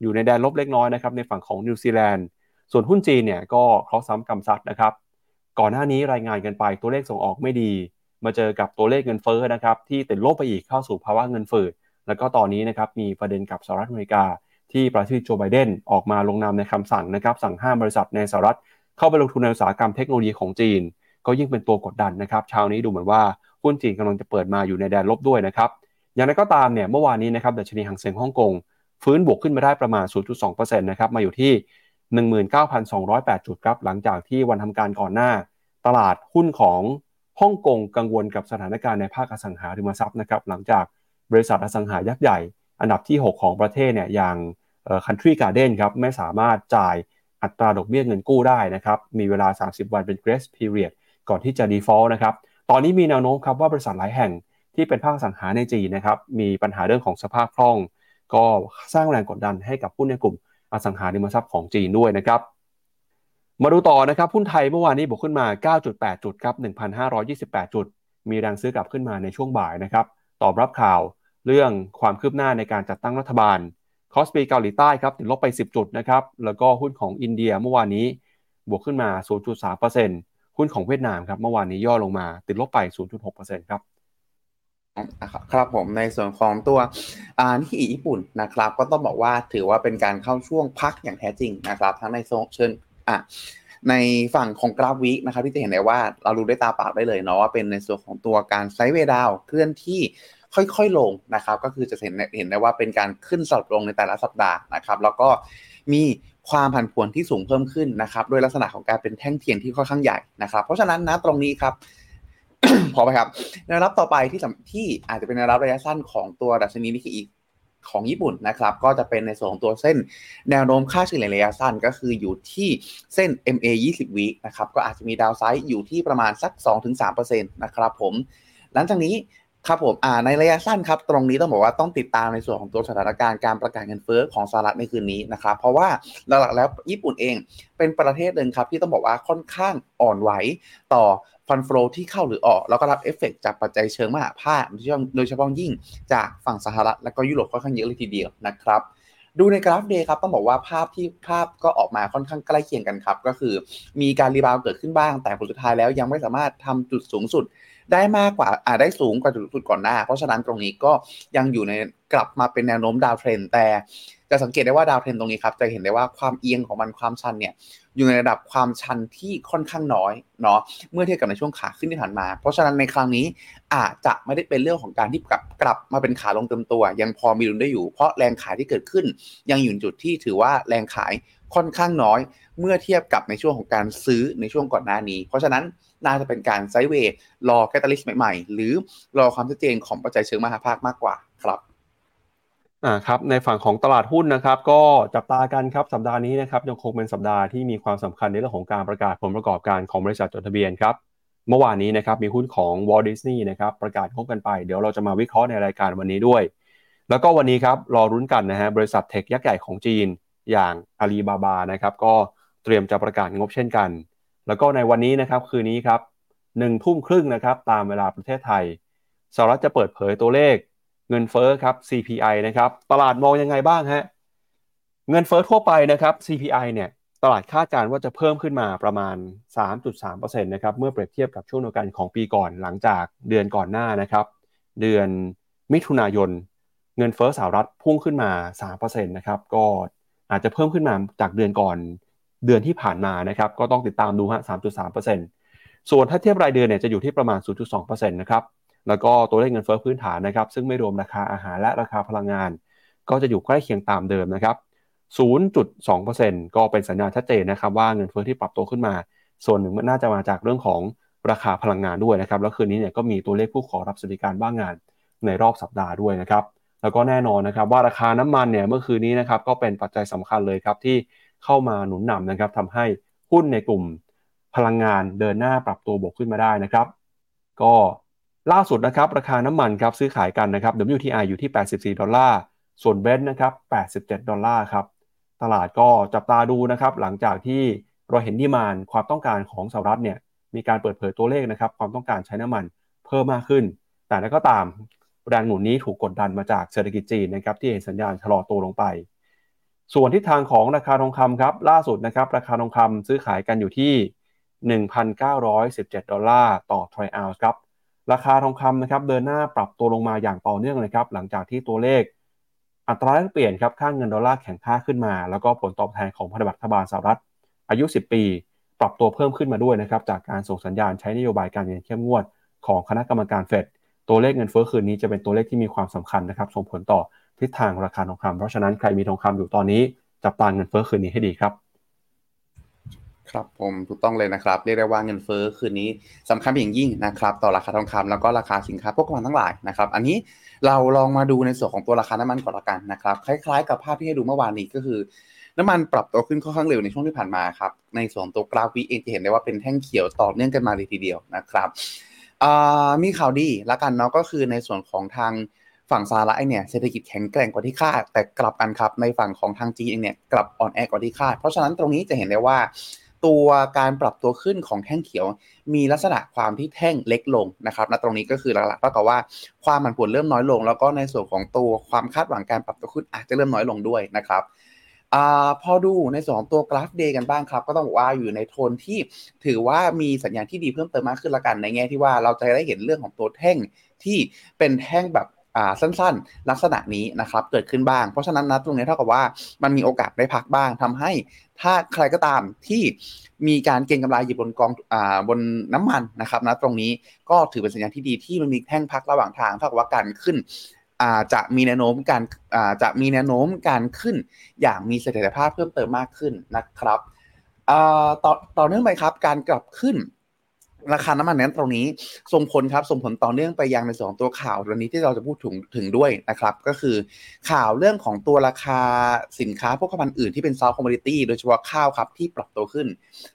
อยู่ในแดนลบเล็กน้อยนะครับในฝั่งของนิวซีแลนด์ ส่วนหุ้นจีนเนี่ยก็เคราะห์ซ้ำกำซัดนะครับ ก่อนหน้านี้รายงานกันไปตัวเลขส่งออกไม่ดี มาเจอกับตัวเลขเงินเฟ้อนะครับที่ติดลบไปอีกเข้าสู่ภาวะเงินฝืด แล้วก็ตอนนี้นะครับมีประเด็นกับสหรัฐอเมริกา ที่ประธานาธิบดีโจไบเดนออกมาลงนามในคำสั่งนะครับสั่งห้ามบริษัทในสหรัฐเข้าไปลงทุนในอุตสาหกรรมเทคโนโลยีของจีน ก็ยิ่งเป็นตัวกดดันนะครับเช้านี้ดูเหมือนว่าหุ้นจีนกำลังจะเปิดมาอยู่ในแดนลบด้วยนะครับอย่างไรก็ตามเนี่ยเมื่อวานนี้นะครับดัชนีหังเซ็งฮ่องกงฟื้นบวกขึ้นมาได้ประมาณ 0.2%นะครับมาอยู่ที่ 19,208 จุดครับหลังจากที่วันทำการก่อนหน้า ตลาดหุ้นของฮ่องกงกังวลกับสถานการณ์ในภาคอสังหาริมทรัพย์นะครับหลังจากบริษัทอสังหายักษ์ใหญ่ อันดับที่ 6 ของประเทศเนี่ยอย่างคันทรีการ์เด้นครับไม่สามารถจ่ายอัตราดอกเบี้ยเงินกู้ได้นะครับมีเวลา 30 วันเป็น grace period ก่อนที่จะ default นะครับ ตอนนี้มีแนวโน้มครับว่าบริษัทหลายแห่งที่เป็นภาคสังหาในจีนนะครับ มีปัญหาเรื่องของสภาพคล่อง ก็สร้างแรงกดดันให้กับหุ้นในกลุ่มอสังหาริมทรัพย์ของจีนด้วยนะครับ มาดูต่อนะครับหุ้นไทยเมื่อวานนี้บวกขึ้นมา 9.8 จุดครับ1,528 จุด มีแรงซื้อกลับขึ้นมาในช่วงบ่ายนะครับ ตอบรับข่าวเรื่องความคืบหน้าในการจัดตั้งรัฐบาล คอสปีเกาหลีใต้ครับติดลบไป 10 จุดนะครับ แล้วก็หุ้นของอินเดียเมื่อวานนี้บวกขึ้นมา 0.3% หุ้นของเวียดนามครับเมื่อวานนี้ย่อลงมาติดลบไป 0.6%ครับครับผมในส่วนของตัวนิกเกิญี่ปุ่นนะครับ ก็ต้องบอกว่าถือว่าเป็นการเข้าช่วงพักอย่างแท้จริงนะครับ ทั้งในโซนเชิญอะในฝั่งของกราฟวิกนะครับที่จะเห็นได้ว่าเราดูได้ตาเปล่าได้เลยเนาะว่าเป็นในส่วนของตัวการไซด์เวดาวเคลื่อนที่ค่อยๆลงนะครับ ก็คือจะเห็นเห็นได้ว่าเป็นการขึ้นสลับลงในแต่ละสัปดาห์นะครับ แล้วก็มี ความผันผวนที่สูงเพิ่มขึ้นนะครับด้วยลักษณะของการเป็นแท่งเทียนที่ค่อนข้างใหญ่นะครับ เพราะฉะนั้นนะตรงนี้ครับพอไหมครับแนวรับต่อไปที่ที่อาจจะเป็นแนวรับระยะสั้นของตัวดัชนีนิกเกิของญี่ปุ่นนะครับ ก็จะเป็นในส่วนของตัวเส้นแนวโน้มค่าเฉลี่ยระยะสั้นก็คืออยู่ที่เส้น MA 20วินะครับ ก็อาจจะมีดาวไซด์อยู่ที่ประมาณสัก 2-3%นะครับผม หลังจากนี้ ครับผมอ่าในระยะสั้นครับ ตรงนี้ต้องบอกว่าต้องติดตามในส่วนของตัวสถานการณ์การประกาศเงินเฟ้อของสหรัฐในคืนนี้นะครับ เพราะว่าหลักๆแล้วญี่ปุ่นเองเป็นประเทศหนึ่งครับ ที่ต้องบอกว่าค่อนข้างอ่อนไหวต่อฟันฟลอที่เข้าหรือออก แล้วก็รับเอฟเฟกจากปัจจัยเชิงมหาภาคโดยเฉพาะยิ่งจากฝั่งสหรัฐและก็ยุโรปค่อนข้างเยอะเลยทีเดียวนะครับดูในกราฟ day ครับต้องบอกว่าภาพที่ภาพก็ออกมาค่อนข้างใกล้เคียงกันครับ ก็คือมีการ rebound เกิดขึ้นบ้าง แต่ผลสุดท้ายแล้วยังไม่สามารถทำจุดสูงสุด ได้มากกว่าอาจได้สูงกว่าจุดสูงสุดก่อนหน้า เพราะฉะนั้นตรงนี้ก็ยังอยู่ในกลับมาเป็นแนวโน้ม downtrend แต่จะสังเกตได้ว่า downtrend ตรงนี้ครับจะเห็นได้ว่าความเอียงของมันความชันเนี่ยอยู่ในระดับความชันที่ค่อนข้างน้อยเนาะเมื่อเทียบกับในช่วงขาขึ้นที่ผ่านมา เพราะฉะนั้นในครั้งนี้อาจจะไม่ได้เป็นเรื่องของการที่กลับกลับมาเป็นขาลงเต็มตัว ยังพอมีลุ้นได้อยู่ เพราะแรงขายที่เกิดขึ้น ยังอยู่จุดที่ถือว่าแรงขายค่อนข้างน้อยเมื่อเทียบกับในช่วงของการซื้อในช่วงก่อนหน้านี้ เพราะฉะนั้นน่าจะเป็นการไซด์เวย์รอแคตตาลิสต์ใหม่ๆ หรือรอความชัดเจนของปัจจัยเชิงมหาภาคมากกว่าครับอ่าครับในฝั่งของตลาดหุ้นนะครับ ก็จับตากันครับสัปดาห์นี้นะครับยังคงเป็นสัปดาห์ที่มีความสำคัญในเรื่องของการประกาศผลประกอบการของบริษัทจดทะเบียนครับเมื่อวานนี้นะครับมีหุ้นของ Walt Disney นะครับประกาศงบกันไป เดี๋ยวเราจะมาวิเคราะห์ในรายการวันนี้ด้วย แล้วก็วันนี้ครับรอรุ้นกันนะฮะบริษัทเทคยักษ์ใหญ่ของจีน อย่างอาลีบาบานะครับก็เตรียมจะประกาศงบเช่นกัน แล้วก็ในวันนี้นะครับคืนนี้ครับหนึ่งทุ่มครึ่งนะครับตามเวลาประเทศไทยสหรัฐจะเปิดเผยตัวเลขเงินเฟ้อครับ CPI นะครับตลาดมองยังไงบ้างฮะเงินเฟ้อทั่วไปนะครับ CPI เนี่ยตลาดคาดการณ์ว่าจะเพิ่มขึ้นมาประมาณ 3.3%นะครับเมื่อเปรียบเทียบกับช่วงเดียวกันของปีก่อนหลังจากเดือนก่อนหน้านะครับเดือนมิถุนายน เงินเฟ้อสหรัฐพุ่งขึ้นมา 3%นะครับก็ อาจจะเพิ่มขึ้นมาจากเดือนก่อนเดือนที่ผ่านมานะครับก็ต้องติดตามดูฮะ 3.3%ส่วนถ้าเทียบรายเดือนเนี่ยจะอยู่ที่ประมาณ 0.2%นะครับแล้วก็ตัวเลขเงินเฟ้อพื้นฐานนะครับ ซึ่งไม่รวมราคาอาหารและราคาพลังงาน ก็จะอยู่ใกล้เคียงตามเดิมนะครับ 0.2%ก็เป็นสัญญาณชัดเจนนะครับ ว่าเงินเฟ้อที่ปรับตัวขึ้นมา ส่วนหนึ่งมันน่าจะมาจากเรื่องของราคาพลังงานด้วยนะครับ แล้วคืนนี้เนี่ยก็มีตัวเลขผู้ขอรับสวัสดิการบ้างงานในรอบสัปดาห์ด้วยนะครับ แล้วก็แน่นอนนะครับว่าราคาน้ำมันเนี่ยเมื่อคืนนี้นะครับก็เป็นปัจจัยสำคัญเลยครับที่เข้ามาหนุนนำนะครับทำให้หุ้นในกลุ่มพลังงานเดินหน้าปรับตัวบวกขึ้นมาได้นะครับ ก็ล่าสุดนะครับราคาน้ำมันครับซื้อขายกันนะครับ WTI อยู่ที่ 84 ดอลลาร์ ส่วนเบนซ์นะครับ 87 ดอลลาร์ครับ ตลาดก็จับตาดูนะครับ หลังจากที่เราเห็นดีมานความต้องการของสหรัฐเนี่ยมีการเปิดเผยตัวเลขนะครับ ความต้องการใช้น้ำมันเพิ่มมากขึ้น แต่แล้วก็ตาม แรงหนุนนี้ถูกกดดันมาจากเศรษฐกิจจีนนะครับที่เห็นสัญญาณชะลอตัวลงไป ส่วนทิศทางของราคาทองคำครับล่าสุดนะครับราคาทองคำซื้อขายกันอยู่ที่ 1,917 ดอลลาร์ต่อทรัลล์ครับราคาทองคำนะครับเดินหน้าปรับตัวลงมาอย่างต่อเนื่องเลยครับหลังจากที่ตัวเลข อัตราแลกเปลี่ยนครับค่างเงินดอลลาร์แข็งค่าขึ้นมา แล้วก็ผลตอบแทนของพันธบัตรรัฐบาลสหรัฐอายุ 10 ปี ปรับตัวเพิ่มขึ้นมาด้วยนะครับจากการส่งสัญญาณใช้นโยบายการเงินเข้มงวดของคณะกรรมการเฟด ตัวเลขเงินเฟ้อคืนนี้จะเป็นตัวเลขที่มีความสำคัญนะครับ ส่งผลต่อทิศทางราคาทองคำเพราะฉะนั้นใครมีทองคำอยู่ตอนนี้จับตาเงินเฟ้อคืนนี้ให้ดีครับ ครับผมถูกต้องเลยนะครับ เรียกได้ว่าเงินเฟ้อคืนนี้สำคัญเป็นอย่างยิ่งนะครับ ต่อราคาทองคำแล้วก็ราคาสินค้าพวกมันทั้งหลายนะครับ อันนี้เราลองมาดูในส่วนของตัวราคาน้ำมันก่อนละกันนะครับ คล้ายๆ กับภาพที่ให้ดูเมื่อวานนี้ก็คือน้ำมันปรับตัวขึ้นค่อนข้างเร็วในช่วงที่ผ่านมาครับ ในส่วนตัวกราฟวีเองจะเห็นได้ว่าเป็นแท่งเขียวต่อเนื่องกันมาเลยทีเดียวนะครับ มีข่าวดีละกันเนาะก็คือในส่วนของทางฝั่งสหรัฐเนี่ยเศรษฐกิจแข็งแกร่งกว่าที่คาด แต่กลับกันครับในฝั่งของทางจีนเองเนี่ยกลับอ่อนแอกว่าที่คาด เพราะฉะนั้นตรงนี้จะเห็นได้ว่า ตัวการปรับตัวขึ้นของแท่งเขียว มีลักษณะความที่แท่งเล็กลงนะครับและตรงนี้ก็คือหลักๆเท่ากับว่าความผันผวนเริ่มน้อยลง แล้วก็ในส่วนของตัวความคาดหวังการปรับตัวขึ้นอาจจะเริ่มน้อยลงด้วยนะครับ อพอดูในส่วนของตัวกราฟเดย์กันบ้างครับ ก็ต้องบอกว่าอยู่ในโทนที่ถือว่ามีสัญญาณที่ดีเพิ่มเติมมากขึ้นละกันในแง่ที่ว่าเราจะได้เห็นเรื่องของตัวแท่งที่เป็นแท่งแบบสั้นๆ ลักษณะนี้นะครับเกิดขึ้นบ้าง เพราะฉะนั้นนะตรงนี้เท่ากับว่ามันมีโอกาสได้พักบ้างทำให้ถ้าใครก็ตามที่มีการเก็งกำไรอยู่บนกองอบนน้ำมันนะครับนะตรงนี้ก็ถือเป็นสัญญาณที่ดีที่มันมีแท่งพักระหว่างทางเท่ากับว่าการขึ้น จะมีแนวโน้มการจะมีแนวโน้มการขึ้น อย่างมีเสถียรภาพเพิ่มเติมมากขึ้นนะครับต่อต่อเนื่องไปครับ การกลับขึ้นราคาน้ำมันนั้นตรงนี้ส่งผลครับส่งผลต่อเนื่องไปยังในสองตัวข่าววันนี้ที่เราจะพูดถึงถึงด้วยนะครับ ก็คือข่าวเรื่องของตัวราคาสินค้าพวกขมันอื่นที่เป็น soft commodity โดยเฉพาะข้าวครับที่ปรับตัวขึ้น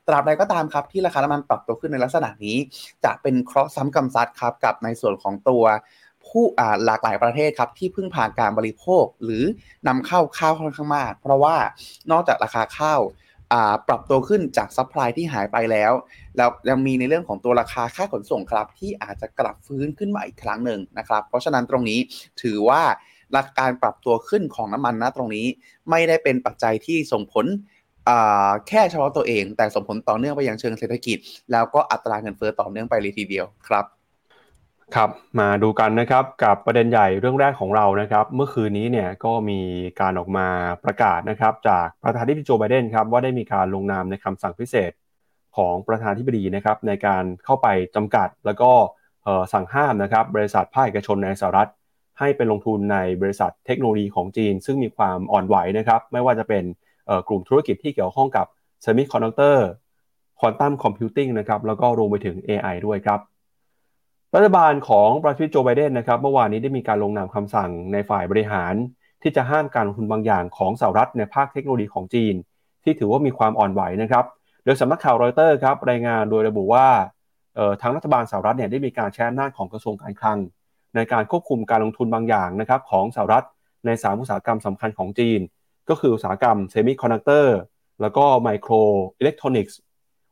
ตราบใดก็ตามครับที่ราคาน้ำมันปรับตัวขึ้นในลักษณะนี้ จะเป็นเคราะห์ซ้ำกำซัดครับกับในส่วนของตัว ผู้หลากหลายประเทศครับที่พึ่งพาการบริโภคหรือนำเข้าข้าวค่อนข้างมาก เพราะว่านอกจากราคาข้าวปรับตัวขึ้นจาก supply ที่หายไปแล้ว แล้วยังมีในเรื่องของตัวราคาค่าขนส่งครับ ที่อาจจะกลับฟื้นขึ้นมาอีกครั้งหนึ่งนะครับ เพราะฉะนั้นตรงนี้ถือว่าราการปรับตัวขึ้นของน้ำมันนะตรงนี้ไม่ได้เป็นปัจจัยที่ส่งผลแค่เฉพาะตัวเอง แต่ส่งผลต่อเนื่องไปยังเชิงเศรษฐกิจ แล้วก็อัตราเงินเฟ้อต่อเนื่องไปเลยทีเดียวครับ ครับมาดูกันนะครับกับประเด็นใหญ่เรื่องแรกของเรานะครับ เมื่อคืนนี้เนี่ยก็มีการออกมาประกาศนะครับ จากประธานาธิบดีโจไบเดนครับว่าได้มีการลงนามในคำสั่งพิเศษของประธานาธิบดีนะครับ ในการเข้าไปจำกัดแล้วก็สั่งห้ามนะครับ บริษัทภาคเอกชนในสหรัฐ ให้ไปลงทุนในบริษัทเทคโนโลยีของจีน ซึ่งมีความอ่อนไหวนะครับ ไม่ว่าจะเป็นกลุ่มธุรกิจที่เกี่ยวข้องกับเซมิคอนดักเตอร์ quantum computing นะครับแล้วก็รวมไปถึง AI ด้วยครับ รัฐบาลของประธานาธิบดีโจไบเดนนะครับเมื่อวานนี้ได้มีการลงนามคำสั่งในฝ่ายบริหาร ที่จะห้ามการลงทุนบางอย่างของสหรัฐในภาคเทคโนโลยีของจีน ที่ถือว่ามีความอ่อนไหวนะครับโดยสำนักข่าวรอยเตอร์ครับรายงานโดยระบุว่าทางรัฐบาลสหรัฐเนี่ยได้มีการแชร์หน้าของกระทรวงการคลัง ในการควบคุมการลงทุนบางอย่างนะครับของสหรัฐในสามอุตสาหกรรมสำคัญของจีน ก็คืออุตสาหกรรมเซมิคอนดักเตอร์แล้วก็ไมโครอิเล็กทรอนิกส์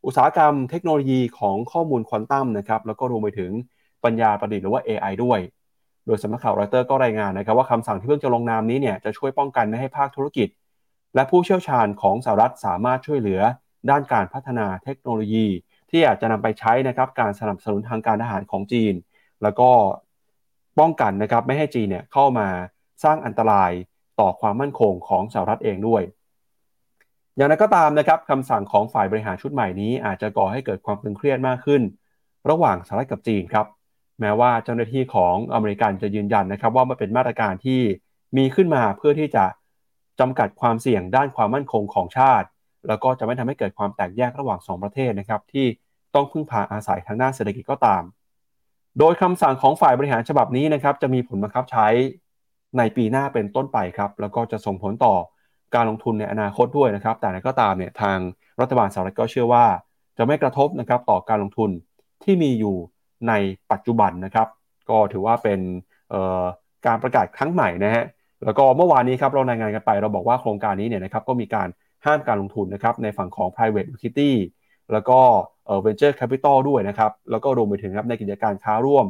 อุตสาหกรรมเทคโนโลยีของข้อมูลควอนตัมนะครับแล้วก็รวมไปถึง ปัญญาประดิษฐ์หรือว่า AI ด้วย โดยสำนักข่าวรอยเตอร์ก็รายงานนะครับว่าคำสั่งที่เพิ่งจะลงนามนี้เนี่ยจะช่วยป้องกันไม่ให้ภาคธุรกิจ และผู้เชี่ยวชาญของสหรัฐสามารถช่วยเหลือ ด้านการพัฒนาเทคโนโลยี ที่อาจจะนำไปใช้นะครับการสนับสนุนทางการทหารของจีน แล้วก็ป้องกันนะครับไม่ให้จีนเนี่ยเข้ามาสร้างอันตรายต่อความมั่นคงของสหรัฐเองด้วย อย่างไรก็ตามนะครับคำสั่งของฝ่ายบริหารชุดใหม่นี้อาจจะก่อให้เกิดความตึงเครียดมากขึ้น ระหว่างสหรัฐกับจีนครับ แม้ว่าเจ้าหน้าที่ของอเมริกันจะยืนยันนะครับ ว่ามันเป็นมาตรการที่มีขึ้นมาเพื่อที่จะจำกัดความเสี่ยงด้านความมั่นคงของชาติ แล้วก็จะไม่ทำให้เกิดความแตกแยกระหว่าง 2 ประเทศนะครับ ที่ต้องพึ่งพาอาศัยทางด้านเศรษฐกิจก็ตาม โดยคำสั่งของฝ่ายบริหารฉบับนี้นะครับ จะมีผลบังคับใช้ในปีหน้าเป็นต้นไปครับ แล้วก็จะส่งผลต่อการลงทุนในอนาคตด้วยนะครับ แต่ก็ตามเนี่ยทางรัฐบาลสหรัฐก็เชื่อว่า จะไม่กระทบนะครับต่อการลงทุนที่มีอยู่ ในปัจจุบันนะครับ ก็ถือว่าเป็นการประกาศครั้งใหม่นะฮะแล้วก็เมื่อวานนี้ครับเรารายงานกันไป เราบอกว่าโครงการนี้เนี่ยนะครับก็มีการห้ามการลงทุนนะครับในฝั่งของ private equity แล้วก็ venture capital ด้วยนะครับ แล้วก็รวมไปถึงครับในกิจการค้าร่วม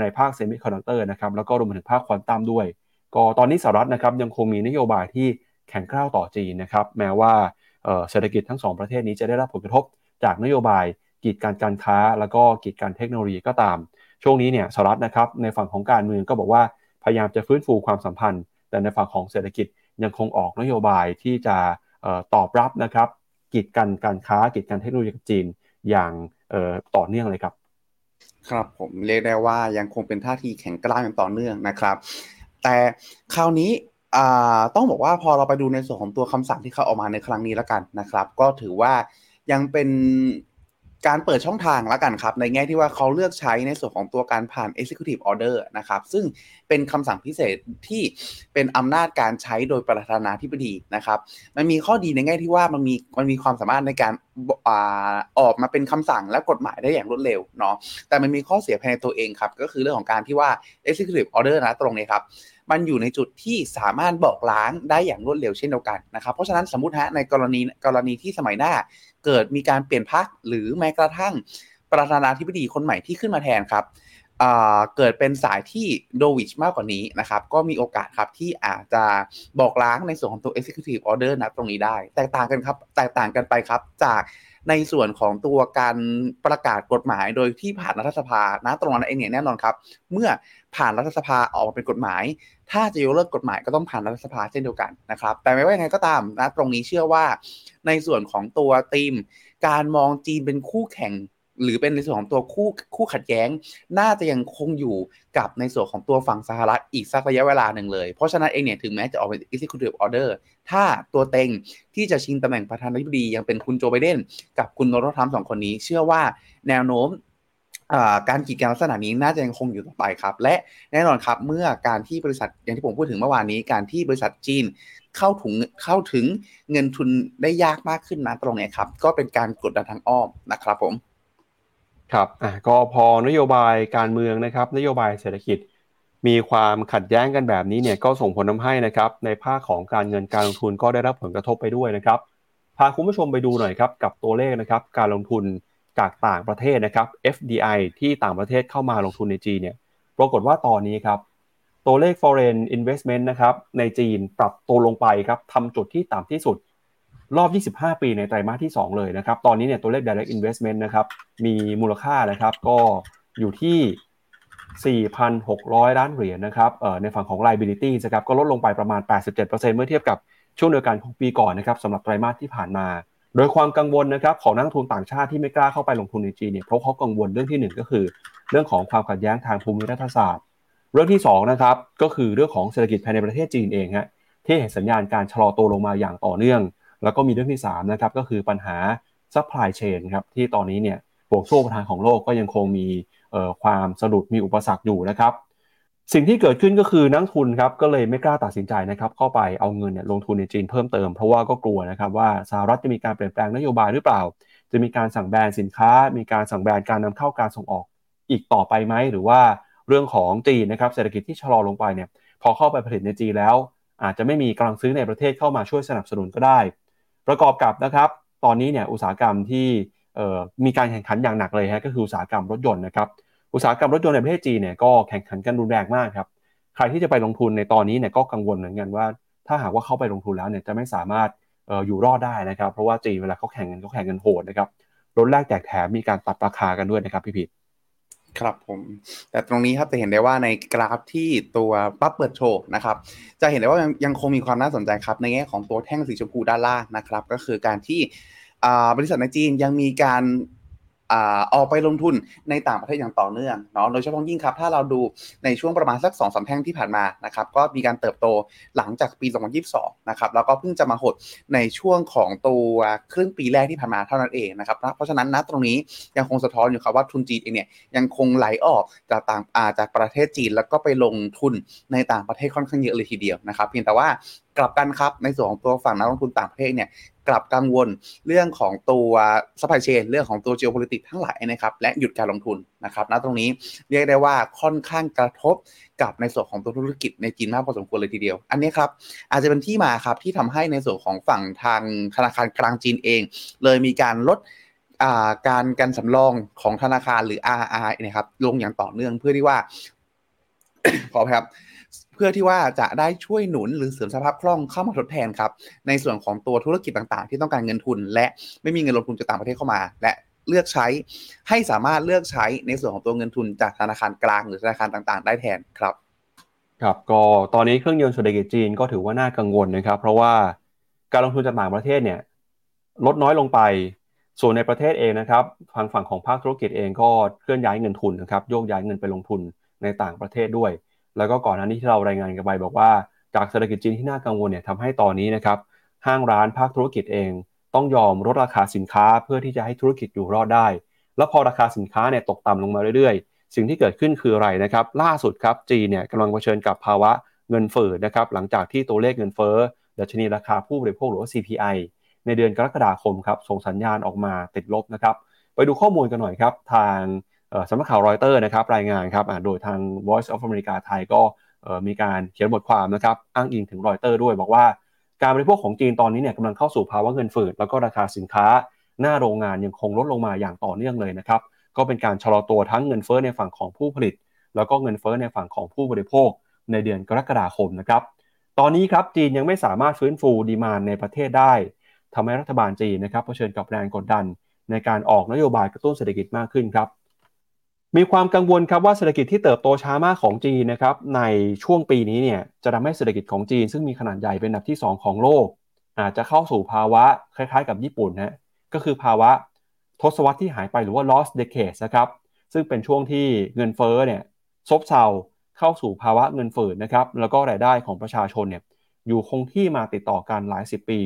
ในภาค semiconductor นะครับแล้วก็รวมไปถึงภาคควอนตัมด้วย ก็ตอนนี้สหรัฐนะครับยังคงมีนโยบายที่แข็งกร้าวต่อจีนนะครับแม้ว่าเศรษฐกิจทั้งสองประเทศนี้จะได้รับผลกระทบจากนโยบาย กีดการการค้า แล้วก็กีดการเทคโนโลยีก็ตาม ช่วงนี้เนี่ยสหรัฐนะครับในฝั่งของการเมืองก็บอกว่าพยายามจะฟื้นฟูความสัมพันธ์ แต่ในฝั่งของเศรษฐกิจยังคงออกนโยบายที่จะตอบรับนะครับกีดกันการค้ากีดกันเทคโนโลยีกับจีนอย่างต่อเนื่องเลยครับ ครับผมเรียกได้ว่ายังคงเป็นท่าทีแข็งกร้าวอย่างต่อเนื่องนะครับ แต่คราวนี้ต้องบอกว่าพอเราไปดูในส่วนของตัวคำสั่งที่เขาออกมาในครั้งนี้แล้วกันนะครับ ก็ถือว่ายังเป็น การเปิดช่องทางแล้วกันครับ ในแง่ที่ว่าเขาเลือกใช้ในส่วนของตัวการผ่าน executive order นะครับ ซึ่งเป็นคำสั่งพิเศษที่เป็นอำนาจการใช้โดยประธานาธิบดีนะครับ มันมีข้อดีในแง่ที่ว่ามันมีมันมีความสามารถในการอออกมาเป็นคำสั่งและกฎหมายได้อย่างรวดเร็วเนาะแต่มันมีข้อเสียภายในตัวเองครับ ก็คือเรื่องของการที่ว่า executive order นะตรงนี้ครับมันอยู่ในจุดที่สามารถบอกล้างได้อย่างรวดเร็วเช่นเดียวกันนะครับ เพราะฉะนั้นสมมติฮะในกรณีกรณีที่สมัยหน้า เกิดมีการเปลี่ยนพักหรือแม้กระทั่งประธานาธิบดีคนใหม่ที่ขึ้นมาแทนครับ เกิดเป็นสายที่โดวิชมากกว่านี้นะครับ ก็มีโอกาสครับที่อาจจะบอกล้างในส่วนของตัว executive order นะตรงนี้ได้ แตกต่างกันครับ แตกต่างกันไปครับจากในส่วนของตัวการประกาศกฎหมายโดยที่ผ่านรัฐสภานะตรงนั้นเองเนี่ยแน่นอนครับ เมื่อผ่านรัฐสภาออกมาเป็นกฎหมาย ถ้าจะยกเลิกกฎหมายก็ต้องผ่านรัฐสภาเช่นเดียวกันนะครับ แต่ไม่ว่ายังไงก็ตามนะตรงนี้เชื่อว่า ในส่วนของตัวทีม การมองจีนเป็นคู่แข่ง หรือเป็นในส่วนของตัวคู่คู่ขัดแย้ง น่าจะยังคงอยู่กับในส่วนของตัวฝั่งสหรัฐอีกสักระยะเวลาหนึ่งเลย เพราะฉะนั้นเองเนี่ยถึงแม้จะออกเป็น executive order ถ้าตัวเต็งที่จะชิงตำแหน่งประธานาธิบดียังเป็นคุณโจไบเดนกับคุณโดนัลด์ทรัมป์สองคนนี้ เชื่อว่าแนวโน้มการกีดกันลักษณะนี้น่าจะยังคงอยู่ต่อไปครับ และแน่นอนครับเมื่อการที่บริษัทอย่างที่ผมพูดถึงเมื่อวานนี้ การที่บริษัทจีนเข้าถึงเข้าถึงเงินทุนได้ยากมากขึ้นนะตรงนี้ครับก็เป็นการกดดันทางอ้อมนะครับผม ครับอะก็พอนโยบายการเมืองนะครับ นโยบายเศรษฐกิจ มีความขัดแย้งกันแบบนี้เนี่ยก็ส่งผลทาให้นะครับ ในภาคของการเงินการลงทุนก็ได้รับผลกระทบไปด้วยนะครับพาคุณผู้ชมไปดูหน่อยครับกับตัวเลขนะครับ การลงทุนจากต่างประเทศนะครับ FDI ที่ต่างประเทศเข้ามาลงทุนในจีนเนี่ยปรากฏว่าตอนนี้ครับ ตัวเลข foreign investment นะครับในจีนปรับตัวลงไปครับทำจุดที่ต่ำที่สุด รอบ 25 ปีในไตรมาสที่ 2 เลยนะครับ ตอนนี้เนี่ยตัวเลข direct investment นะครับ มีมูลค่านะครับ ก็อยู่ที่ 4,600 ล้านเหรียญนะครับในฝั่งของ liability นะครับ ก็ลดลงไปประมาณ 87%เมื่อเทียบกับช่วงเดียวกันของปีก่อนนะครับสำหรับไตรมาสที่ผ่านมา โดยความกังวลนะครับของนักทุนต่างชาติที่ไม่กล้าเข้าไปลงทุนในจีนเนี่ย เพราะเขากังวลเรื่องที่ 1 ก็คือ เรื่องของความขัดแย้งทางภูมิรัฐศาสตร์ เรื่องที่2นะครับ ก็คือเรื่องของเศรษฐกิจภายในประเทศจีนเองฮะ ที่เห็นสัญญาณการชะลอตัวลงมาอย่างต่อเนื่อง แล้วก็มีเรื่องที่3นะครับก็คือปัญหา supply chain ครับที่ตอนนี้เนี่ยห่วงโซ่อุปทานของโลกก็ยังคงมีความสะดุดมีอุปสรรคอยู่นะครับ สิ่งที่เกิดขึ้นก็คือนักลงทุนครับก็เลยไม่กล้าตัดสินใจนะครับเข้าไปเอาเงินเนี่ยลงทุนในจีนเพิ่มเติมเพราะว่าก็กลัวนะครับว่าสหรัฐจะมีการเปลี่ยนแปลงนโยบายหรือเปล่า จะมีการสั่งแบนสินค้า มีการสั่งแบนการนำเข้าการส่งออกอีกต่อไปไหมหรือว่าเรื่องของจีนนะครับเศรษฐกิจที่ชะลอลงไปเนี่ยพอเข้าไปผลิตในจีนแล้ว อาจจะไม่มีกำลังซื้อในประเทศเข้ามาช่วยสนับสนุนก็ได้ ประกอบกับนะครับตอนนี้เนี่ยอุตสาหกรรมที่มีการแข่งขันอย่างหนักเลยฮะก็คืออุตสาหกรรมรถยนต์นะครับอุตสาหกรรมรถยนต์ในประเทศจีนเนี่ยก็แข่งขันกันรุนแรงมากครับใครที่จะไปลงทุนในตอนนี้เนี่ยก็กังวลเหมือนกันว่า ถ้าหากว่าเข้าไปลงทุนแล้วเนี่ยจะไม่สามารถออยู่รอดได้นะครับ เพราะว่าจีนเวลาเขาแข่งกันเขาแข่งกันโหดนะครับรถแรกแจกแถมมีการตัดราคากันด้วยนะครับพี่พิษ ครับผม แต่ตรงนี้ครับจะเห็นได้ว่าในกราฟที่ตัวปั๊บเปิดโชว์นะครับ จะเห็นได้ว่ายังคงมีความน่าสนใจครับในแง่ของตัวแท่งสีชมพูด้านล่างนะครับ ก็คือการที่บริษัทในจีนยังมีการ ออกไปลงทุนในต่างประเทศอย่างต่อเนื่องเนาะโดยเฉพาะยิ่งครับ ถ้าเราดูในช่วงประมาณสัก2อสแท่งที่ผ่านมานะครับก็มีการเติบโตหลังจากปี 2022 นะครับแล้วก็เพิ่งจะมาหดในช่วงของตัวครึ่งปีแรกที่ผ่านมาเท่านั้นเองนะครับเพราะฉะนั้นนะตรงนี้ยังคงสะท้อนอยู่ครับว่าทุนจีนเองเนี่ยยังคงไหลออกจากต่างาจากประเทศจีน แล้วก็ไปลงทุนในต่างประเทศค่อนข้างเยอะเลยทีเดียวนะครับเพียงแต่ว่ากลับกันครับในส่วนของตัวฝั่งนักลงทุนต่างประเทศเนี่ย กลับกังวลเรื่องของตัว supply chain เรื่องของตัว geopolitics ทั้งหลายนะครับ และหยุดการลงทุนนะครับณตรงนี้เรียกได้ว่าค่อนข้างกระทบกับในส่วนของตัวธุรกิจในจีนมากพอสมควรเลยทีเดียว อันนี้ครับอาจจะเป็นที่มาครับที่ทำให้ในส่วนของฝั่งทางธนาคารกลางจีนเอง เลยมีการลดการการสำรองของธนาคารหรือ RR นะครับลงอย่างต่อเนื่องเพื่อที่ว่าขอครับ เพื่อที่ว่าจะได้ช่วยหนุนหรือเสริมสภาพคล่องเข้ามาทดแทนครับ ในส่วนของตัวธุรกิจต่างๆ ที่ต้องการเงินทุน และไม่มีเงินลงทุนจากต่างประเทศเข้ามา และเลือกใช้ให้สามารถเลือกใช้ในส่วนของตัวเงินทุนจากธนาคารกลางหรือธนาคารต่างๆ ได้แทนครับ ครับก็ตอนนี้เครื่องยนต์เศรษฐกิจจีนก็ถือว่าน่ากังวลนะครับ เพราะว่าการลงทุนจากต่างประเทศเนี่ยลดน้อยลงไป ส่วนในประเทศเองนะครับทางฝั่งของภาคธุรกิจเองก็เคลื่อนย้ายเงินทุนนะครับโยกย้ายเงินไปลงทุนในต่างประเทศด้วย แล้วก็ก่อนหน้านี้ที่เรารายงานกันไปบอกว่าจากเศรษฐกิจจีนที่น่ากังวลเนี่ยทำให้ตอนนี้นะครับห้างร้านภาคธุรกิจเอง ต้องยอมลดราคาสินค้าเพื่อที่จะให้ธุรกิจอยู่รอดได้ แล้วพอราคาสินค้าเนี่ยตกต่ำลงมาเรื่อยๆ สิ่งที่เกิดขึ้นคืออะไรนะครับ ล่าสุดครับจีนเนี่ยกำลังเผชิญกับภาวะเงินเฟ้อนะครับหลังจากที่ตัวเลขเงินเฟ้อดัชนีราคาผู้บริโภคหรือว่า CPI ในเดือนกรกฎาคมครับส่งสัญญาณออกมาติดลบนะครับไปดูข้อมูลกันหน่อยครับทาง สำนักข่าวรอยเตอร์นะครับรายงานครับโดยทาง Voice of America ไทยก็มีการเขียนบทความนะครับอ้างอิงถึงรอยเตอร์ด้วย บอกว่าการบริโภคของจีนตอนนี้เนี่ยกำลังเข้าสู่ภาวะเงินฝืดแล้วก็ราคาสินค้า หน้าโรงงานยังคงลดลงมาอย่างต่อเนื่องเลยนะครับก็เป็นการชะลอตัวทั้งเงินเฟ้อในฝั่งของผู้ผลิต แล้วก็เงินเฟ้อในฝั่งของผู้บริโภคในเดือนกรกฎาคมนะครับตอนนี้ครับจีนยังไม่สามารถฟื้นฟูดีมานในประเทศได้ทำให้รัฐบาลจีนนะครับเผชิญกับแรงกดดันในการออกนโยบายกระตุ้นเศรษฐกิจมากขึ้นครับ มีความกังวลครับว่าเศรษฐกิจที่เติบโตช้ามากของจีนนะครับในช่วงปีนี้เนี่ยจะทำให้เศรษฐกิจของจีน ซึ่งมีขนาดใหญ่เป็นอันดับที่ 2 ของโลก อาจจะเข้าสู่ภาวะคล้ายๆ กับญี่ปุ่นนะก็คือภาวะทศวรรษที่หายไปหรือว่า lost decade นะครับซึ่งเป็นช่วงที่เงินเฟ้อเนี่ยซบเซาเข้าสู่ภาวะเงินฝืดนะครับแล้วก็รายได้ของประชาชนเนี่ยอยู่คงที่มาติดต่อกันหลายสิบปี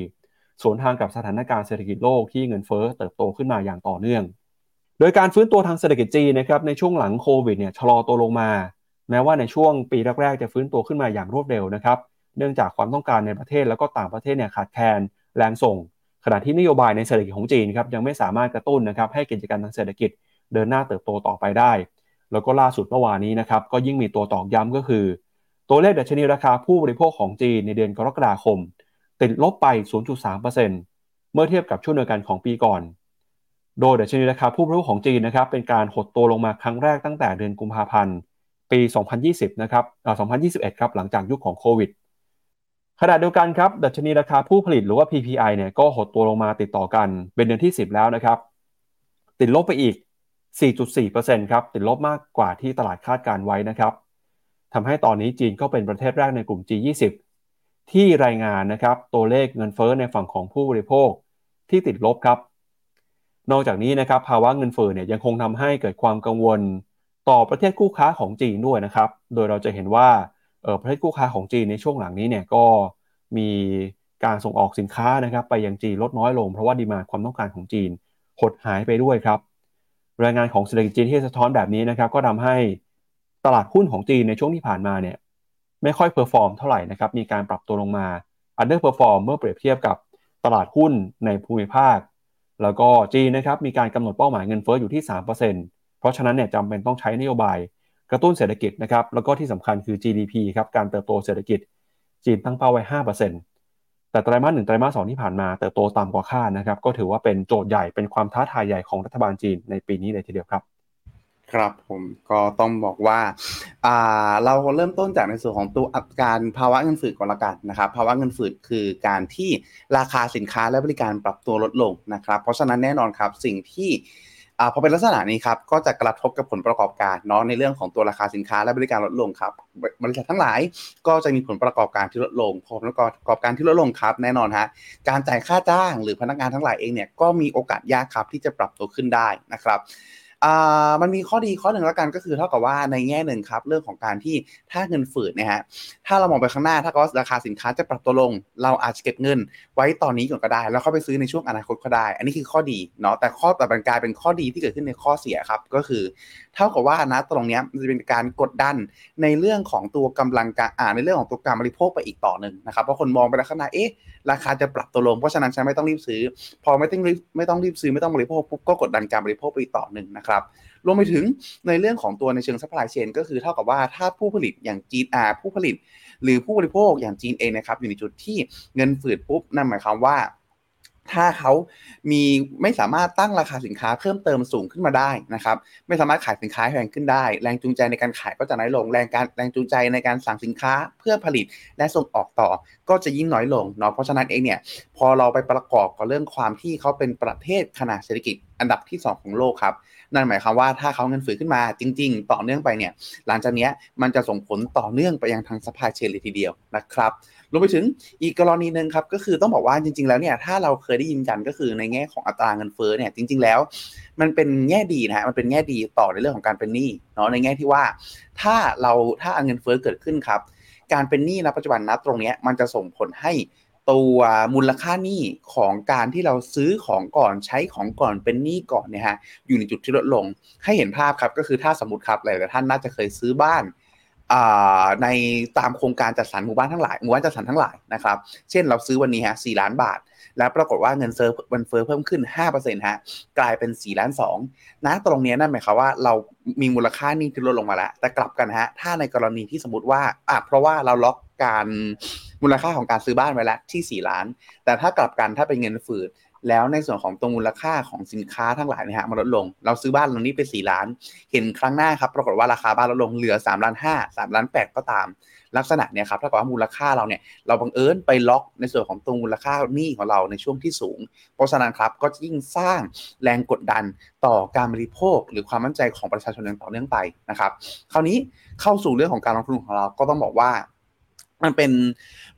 สวนทางกับสถานการณ์เศรษฐกิจโลกที่เงินเฟ้อเติบโตขึ้นมาอย่างต่อเนื่อง โดยการฟื้นตัวทางเศรษฐกิจจีนนะครับในช่วงหลังโควิดเนี่ยชะลอตัวลงมา แม้ว่าในช่วงปีแรกๆจะฟื้นตัวขึ้นมาอย่างรวดเร็วนะครับเนื่องจากความต้องการในประเทศแล้วก็ต่างประเทศเนี่ยขาดแคลนแรงส่ง ขณะที่นโยบายในเศรษฐกิจของจีนครับยังไม่สามารถกระตุ้นนะครับให้กิจการทางเศรษฐกิจเดินหน้าเติบโตต่อไปได้ แล้วก็ล่าสุดเมื่อวานนี้นะครับก็ยิ่งมีตัวตอกย้ำก็คือ ตัวเลขดัชนีราคาผู้บริโภคของจีนในเดือนกรกฎาคม ติดลบไป 0.3%เมื่อเทียบกับช่วงเดียวกันของปีก่อน โดยดัชนีราคาผู้บริโภคของจีนนะครับเป็นการหดตัวลงมาครั้งแรกตั้งแต่เดือนกุมภาพันธ์ ปี 2020 นะครับอ่า2021 ครับหลังจากยุคของโควิดขณะเดียวกันครับดัชนีราคาผู้ผลิตหรือว่า PPI เนี่ยก็หดตัวลงมาติดต่อกันเป็นเดือนที่ 10 แล้วนะครับ ติดลบไปอีก 4.4%ครับติดลบมากกว่าที่ตลาดคาดการไว้นะครับทำให้ตอนนี้จีนก็เป็นประเทศแรกในกลุ่ม G20 ที่รายงานนะครับตัวเลขเงินเฟ้อในฝั่งของผู้บริโภคที่ติดลบครับ นอกจากนี้นะครับภาวะเงินเฟ้อเนี่ยยังคงทำให้เกิดความกังวลต่อประเทศคู่ค้าของจีนด้วยนะครับ โดยเราจะเห็นว่าประเทศคู่ค้าของจีนในช่วงหลังนี้เนี่ยก็มีการส่งออกสินค้านะครับไปยังจีนลดน้อยลง เพราะว่า demand ความต้องการของจีนหดหายไปด้วยครับรายงานของเศรษฐกิจจีนที่สะท้อนแบบนี้นะครับก็ทำให้ตลาดหุ้นของจีนในช่วงที่ผ่านมาเนี่ยไม่ค่อย perform เท่าไหร่นะครับมีการปรับตัวลงมา underperform เมื่อเปรียบเทียบกับตลาดหุ้นในภูมิภาค แล้วก็จีนนะครับมีการกำหนดเป้าหมายเงินเฟ้ออยู่ที่ 3%เพราะฉะนั้นเนี่ยจำเป็นต้องใช้นโยบายกระตุ้นเศรษฐกิจนะครับแล้วก็ที่สำคัญคือ GDP ครับการเติบโตเศรษฐกิจ จีนตั้งเป้าไว้ 5%แต่ไตรมาสหนึ่งไตรมาสสที่ผ่านมาเติบโตต่ำกว่าคาดนะครับก็ถือว่าเป็นโจทย์ใหญ่เป็นความท้าทายใหญ่ของรัฐบาลจีนในปีนี้เลยทีเดียวครับ ครับผมก็ต้องบอกว่าอ่าเราเริ่มต้นจากในส่วนของตัวอัการภาวะเงินฝืดก่อนละกันนะครับภาวะเงินฝืดคือการที่ราคาสินค้าและบริการปรับตัวลดลงนะครับ เพราะฉะนั้นแน่นอนครับสิ่งที่อ่าพอเป็นลักษณะนี้ครับก็จะกระทบกับผลประกอบการเนาะในเรื่องของตัวราคาสินค้าและบริการลดลงครับบริษัททั้งหลายก็จะมีผลประกอบการที่ลดลงผลประกอบการที่ลดลงครับ แน่นอนฮะการจ่ายค่าจ้างหรือพนักงานทั้งหลายเองเนี่ยก็มีโอกาสยากครับที่จะปรับตัวขึ้นได้นะครับ มันมีข้อดีข้อหนึ่งแล้วกันก็คือเท่ากับว่าในแง่หนึ่งครับ เรื่องของการที่ถ้าเงินฝืดนะฮะถ้าเรามองไปข้างหน้าถ้าก็ราคาสินค้าจะปรับตัวลง เราอาจจะเก็บเงิน ไว้ตอนนี้ก่อนก็ได้ แล้วเข้าไปซื้อในช่วงอนาคตก็ได้ อันนี้คือข้อดีเนาะแต่ข้อต่อไปกลายเป็นข้อดีที่เกิดขึ้นในข้อเสียครับก็คือ เท่ากับว่านะตรงนี้มันจะเป็นการกดดันในเรื่องของตัวกำลังการอ่าในเรื่องของตัวการบริโภคไปอีกต่อหนึ่งนะครับเพราะคนมองไปแล้วข้างหน้าเอ๊ะราคาจะปรับตัวลงเพราะฉะนั้นฉันไม่ต้องรีบซื้อ พอไม่ต้องรีบไม่ต้องรีบซื้อไม่ต้องบริโภคปุ๊บก็กดดันการบริโภคไปต่อหนึ่งนะครับรวมไปถึงในเรื่องของตัวในเชิง supply chain ก็คือเท่ากับว่าถ้าผู้ผลิตอย่างจีนอาผู้ผลิต หรือผู้บริโภคอย่างจีนเองนะครับ อยู่ในจุดที่เงินฝืดปุ๊บนั่นหมายความว่าถ้าเขามีไม่สามารถตั้งราคาสินค้าเพิ่มเติมสูงขึ้นมาได้นะครับ ไม่สามารถขายสินค้าแพงขึ้นได้ แรงจูงใจในการขายก็จะน้อยลง แรงการแรงจูงใจในการสั่งสินค้าเพื่อผลิตและส่งออกต่อ ก็จะยิ่งน้อยลงเนาะเพราะฉะนั้นเองเนี่ยพอเราไปประกอบกับเรื่องความที่เขาเป็นประเทศขนาดเศรษฐกิจ อันดับที่ 2 ของโลกครับ นั่นหมายความว่าถ้าเขาเงินฝืนขึ้นมาจริง ๆ ต่อเนื่องไปเนี่ยหลังจากนี้มันจะส่งผลต่อเนื่องไปยังทางสปายเชนเลยทีเดียวนะครับรวมไปถึงอีกกรณีหนึ่งครับก็คือต้องบอกว่าจริง ๆ แล้วเนี่ยถ้าเราเคยได้ยินกันก็คือในแง่ของอัตราเงินเฟ้อเนี่ยจริง ๆ แล้ว มันเป็นแง่ดีนะฮะมันเป็นแง่ดีต่อในเรื่องของการเป็นหนี้เนาะในแง่ที่ว่า ถ้าเราถ้าเงินเฟ้อเกิดขึ้นครับ การเป็นหนี้ณปัจจุบันณตรงนี้มันจะส่งผลให้ ตัวมูลค่าหนี้ของการที่เราซื้อของก่อนใช้ของก่อนเป็นหนี้ก่อนเนี่ยฮะอยู่ในจุดที่ลดลงให้เห็นภาพครับก็คือถ้าสมมติครับหลายๆท่านน่าจะเคยซื้อบ้านในตามโครงการจัดสรรหมู่บ้านทั้งหลายหมู่บ้านจัดสรรทั้งหลายนะครับ เช่นเราซื้อวันนี้ฮะสี่ล้านบาท แล้วปรากฏว่าเงินเฟ้อมันเฟ้อเพิ่มขึ้น5%ฮะกลายเป็น4ล้าน2นะตรงนี้นั่นหมายความว่าเรามีมูลค่านี้ที่ลดลงมาแล้ว แต่กลับกันฮะถ้าในกรณีที่สมมติว่าอะเพราะว่าเราล็อกการ มูลค่าของการซื้อบ้านไว้แล้วที่ 4 ล้าน แต่ถ้ากลับกันถ้าเป็นเงินฝืดแล้วในส่วนของตรงมูลค่าของสินค้าทั้งหลายนะฮะมันลดลง เราซื้อบ้านตรงนี้ไป4ล้าน เห็นครั้งหน้าครับปรากฏว่าราคาบ้านลดลงเหลือ3ล้าน5 3ล้าน8ก็ตาม ลักษณะเนี่ยครับถ้าเกิดว่ามูลค่าเราเนี่ยเราบังเอิญไปล็อกในส่วนของตรงมูลค่าหนี้ของเราในช่วงที่สูง เพราะฉะนั้นครับก็ยิ่งสร้างแรงกดดันต่อการบริโภค หรือความมั่นใจของประชาชนอย่างต่อเนื่องไปนะครับ คราวนี้เข้าสู่เรื่องของการลงทุนของเราก็ต้องบอกว่า มันเป็น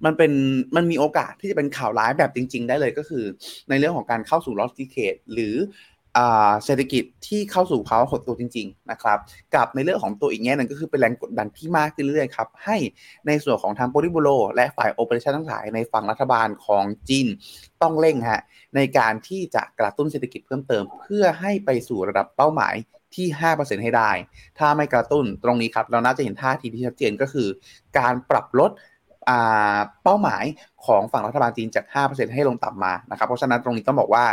มันเป็นมันมีโอกาสที่จะเป็นข่าวร้ายแบบจริง ๆ ได้เลยก็คือ ในเรื่องของการเข้าสู่ลอสติเคตหรือเศรษฐกิจที่เข้าสู่ภาวะหดตัวจริง ๆ นะครับ กับในเรื่องของตัวอีกแง่นึงก็คือเป็นแรงกดดันที่มากขึ้นเรื่อยๆครับ ให้ในส่วนของทางโปริบูโรและฝ่ายโอเปอเรชั่นทั้งหลายในฝั่งรัฐบาลของจีนต้องเร่งฮะในการที่จะกระตุ้นเศรษฐกิจเพิ่มเติม เพื่อให้ไปสู่ระดับเป้าหมายที่ 5%ให้ได้ ถ้าไม่กระตุ้นตรงนี้ครับ เราน่าจะเห็นท่าทีที่ชัดเจนก็คือ การปรับลด เป้าหมายของฝั่งรัฐบาลจีนจาก 5%ให้ลงต่ำมานะครับ เพราะฉะนั้นตรงนี้ต้องบอกว่า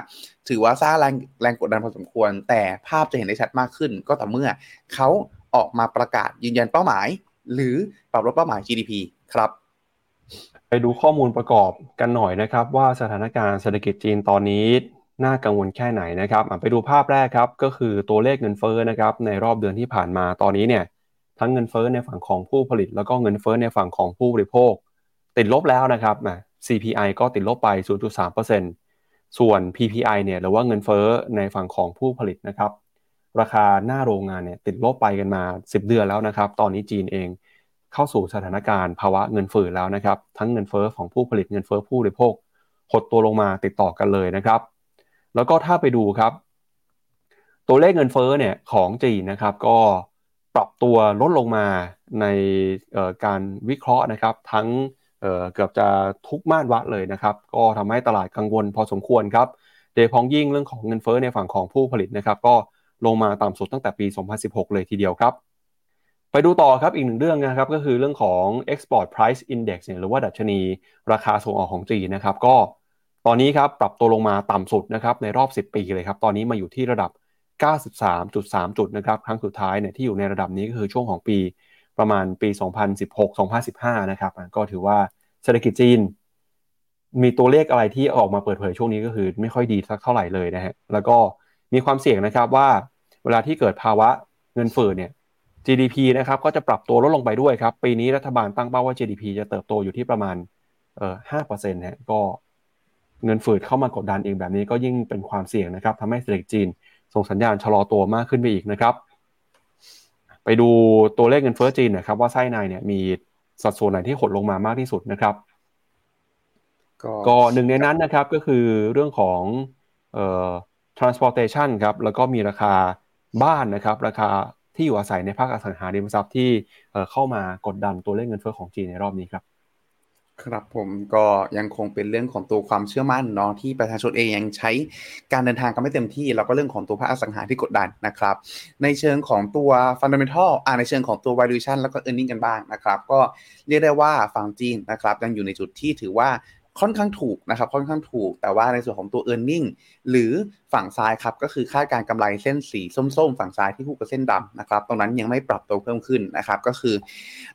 ถือว่าสร้างแรงแรงกดดันพอสมควร แต่ภาพจะเห็นได้ชัดมากขึ้น ก็ต่อเมื่อเขาออกมาประกาศยืนยันเป้าหมาย หรือปรับลดเป้าหมาย GDP ครับ ไปดูข้อมูลประกอบกันหน่อยนะครับ ว่าสถานการณ์เศรษฐกิจจีนตอนนี้น่ากังวลแค่ไหนนะครับไปดูภาพแรกครับก็คือตัวเลขเงินเฟ้อนะครับในรอบเดือนที่ผ่านมาตอนนี้เนี่ย ทั้งเงินเฟ้อในฝั่งของผู้ผลิต แล้วก็เงินเฟ้อในฝั่งของผู้บริโภค ติดลบแล้วนะครับ CPI ก็ติดลบไป 0.3%ส่วน PPI เนี่ยหรือว่าเงินเฟ้อในฝั่งของผู้ผลิตนะครับ ราคาหน้าโรงงานเนี่ยติดลบไปกันมา 10 เดือนแล้วนะครับ ตอนนี้จีนเองเข้าสู่สถานการณ์ภาวะเงินเฟ้อแล้วนะครับ ทั้งเงินเฟ้อของผู้ผลิตเงินเฟ้อผู้บริโภคหดตัวลงมาติดต่อกันเลยนะครับ แล้วก็ถ้าไปดูครับ ตัวเลขเงินเฟ้อเนี่ยของจีนนะครับ ก็ ปรับตัวลดลงมาในการวิเคราะห์นะครับ ทั้งเกือบจะทุกมาตรวัดเลยนะครับ ก็ทำให้ตลาดกังวลพอสมควรครับโดยพ้องยิ่งเรื่องของเงินเฟ้อในฝั่งของผู้ผลิตนะครับ ก็ลงมาต่ำสุดตั้งแต่ปี 2016 เลยทีเดียวครับ ไปดูต่อครับอีกหนึ่งเรื่องนะครับก็คือเรื่องของ export price index หรือว่าดัชนี ราคาส่งออกของจีนนะครับ ก็ตอนนี้ครับปรับตัวลงมาต่ำสุดนะครับในรอบ 10 ปีเลยครับ ตอนนี้มาอยู่ที่ระดับ 93.3 จุดนะครับ ครั้งสุดท้ายเนี่ยที่อยู่ในระดับนี้ก็คือช่วงของปีประมาณปี 2016-2015 นะครับ ก็ถือว่าเศรษฐกิจจีน มีตัวเลขอะไรที่ออกมาเปิดเผยช่วงนี้ก็คือไม่ค่อยดีสักเท่าไหร่เลยนะฮะ แล้วก็มีความเสี่ยงนะครับว่าเวลาที่เกิดภาวะเงินเฟ้อเนี่ย GDP นะครับก็จะปรับตัวลดลงไปด้วยครับ ปีนี้รัฐบาลตั้งเป้าว่า GDP จะเติบโตอยู่ที่ประมาณเอ่อห้าเปอร์เซ็นต์ฮะก็เงินฝืดเข้ามากดดันเองแบบนี้ก็ยิ่งเป็นความเสี่ยงนะครับทำให้เศรษฐกิจจีน ส่งสัญญาณชะลอตัวมากขึ้นไปอีกนะครับ ไปดูตัวเลขเงินเฟ้อจีนนะครับ ว่าไส้ในเนี่ยมีสัดส่วนไหนที่หดลงมามากที่สุดนะครับ ก็หนึ่งในนั้นนะครับก็คือเรื่องของเอ่อ transportation ครับแล้วก็มีราคาบ้านนะครับ ราคาที่อยู่อาศัยในภาคอสังหาริมทรัพย์ที่เข้ามากดดันตัวเลขเงินเฟ้อของจีนในรอบนี้ครับ ครับผมก็ยังคงเป็นเรื่องของตัวความเชื่อมั่นเนาะที่ประชาชนเองยังใช้การเดินทางกันไม่เต็มที่ แล้วก็เรื่องของตัวภาคอสังหาที่กดดันนะครับ ในเชิงของตัวฟันเดเมนทัลอ่าในเชิงของตัว valuation แล้วก็ earning กันบ้างนะครับ ก็เรียกได้ว่าฝั่งจีนนะครับยังอยู่ในจุดที่ถือว่า ค่อนข้างถูกนะครับค่อนข้างถูก แต่ว่าในส่วนของตัว e a r n i n g หรือฝั่งซ้ายครับก็คือค่าการกำไรเส้นสีส้มๆ ฝั่งซ้ายที่คู่กับเส้นดำนะครับตรงนั้นยังไม่ปรับตัวเพิ่มขึ้นนะครับก็คือ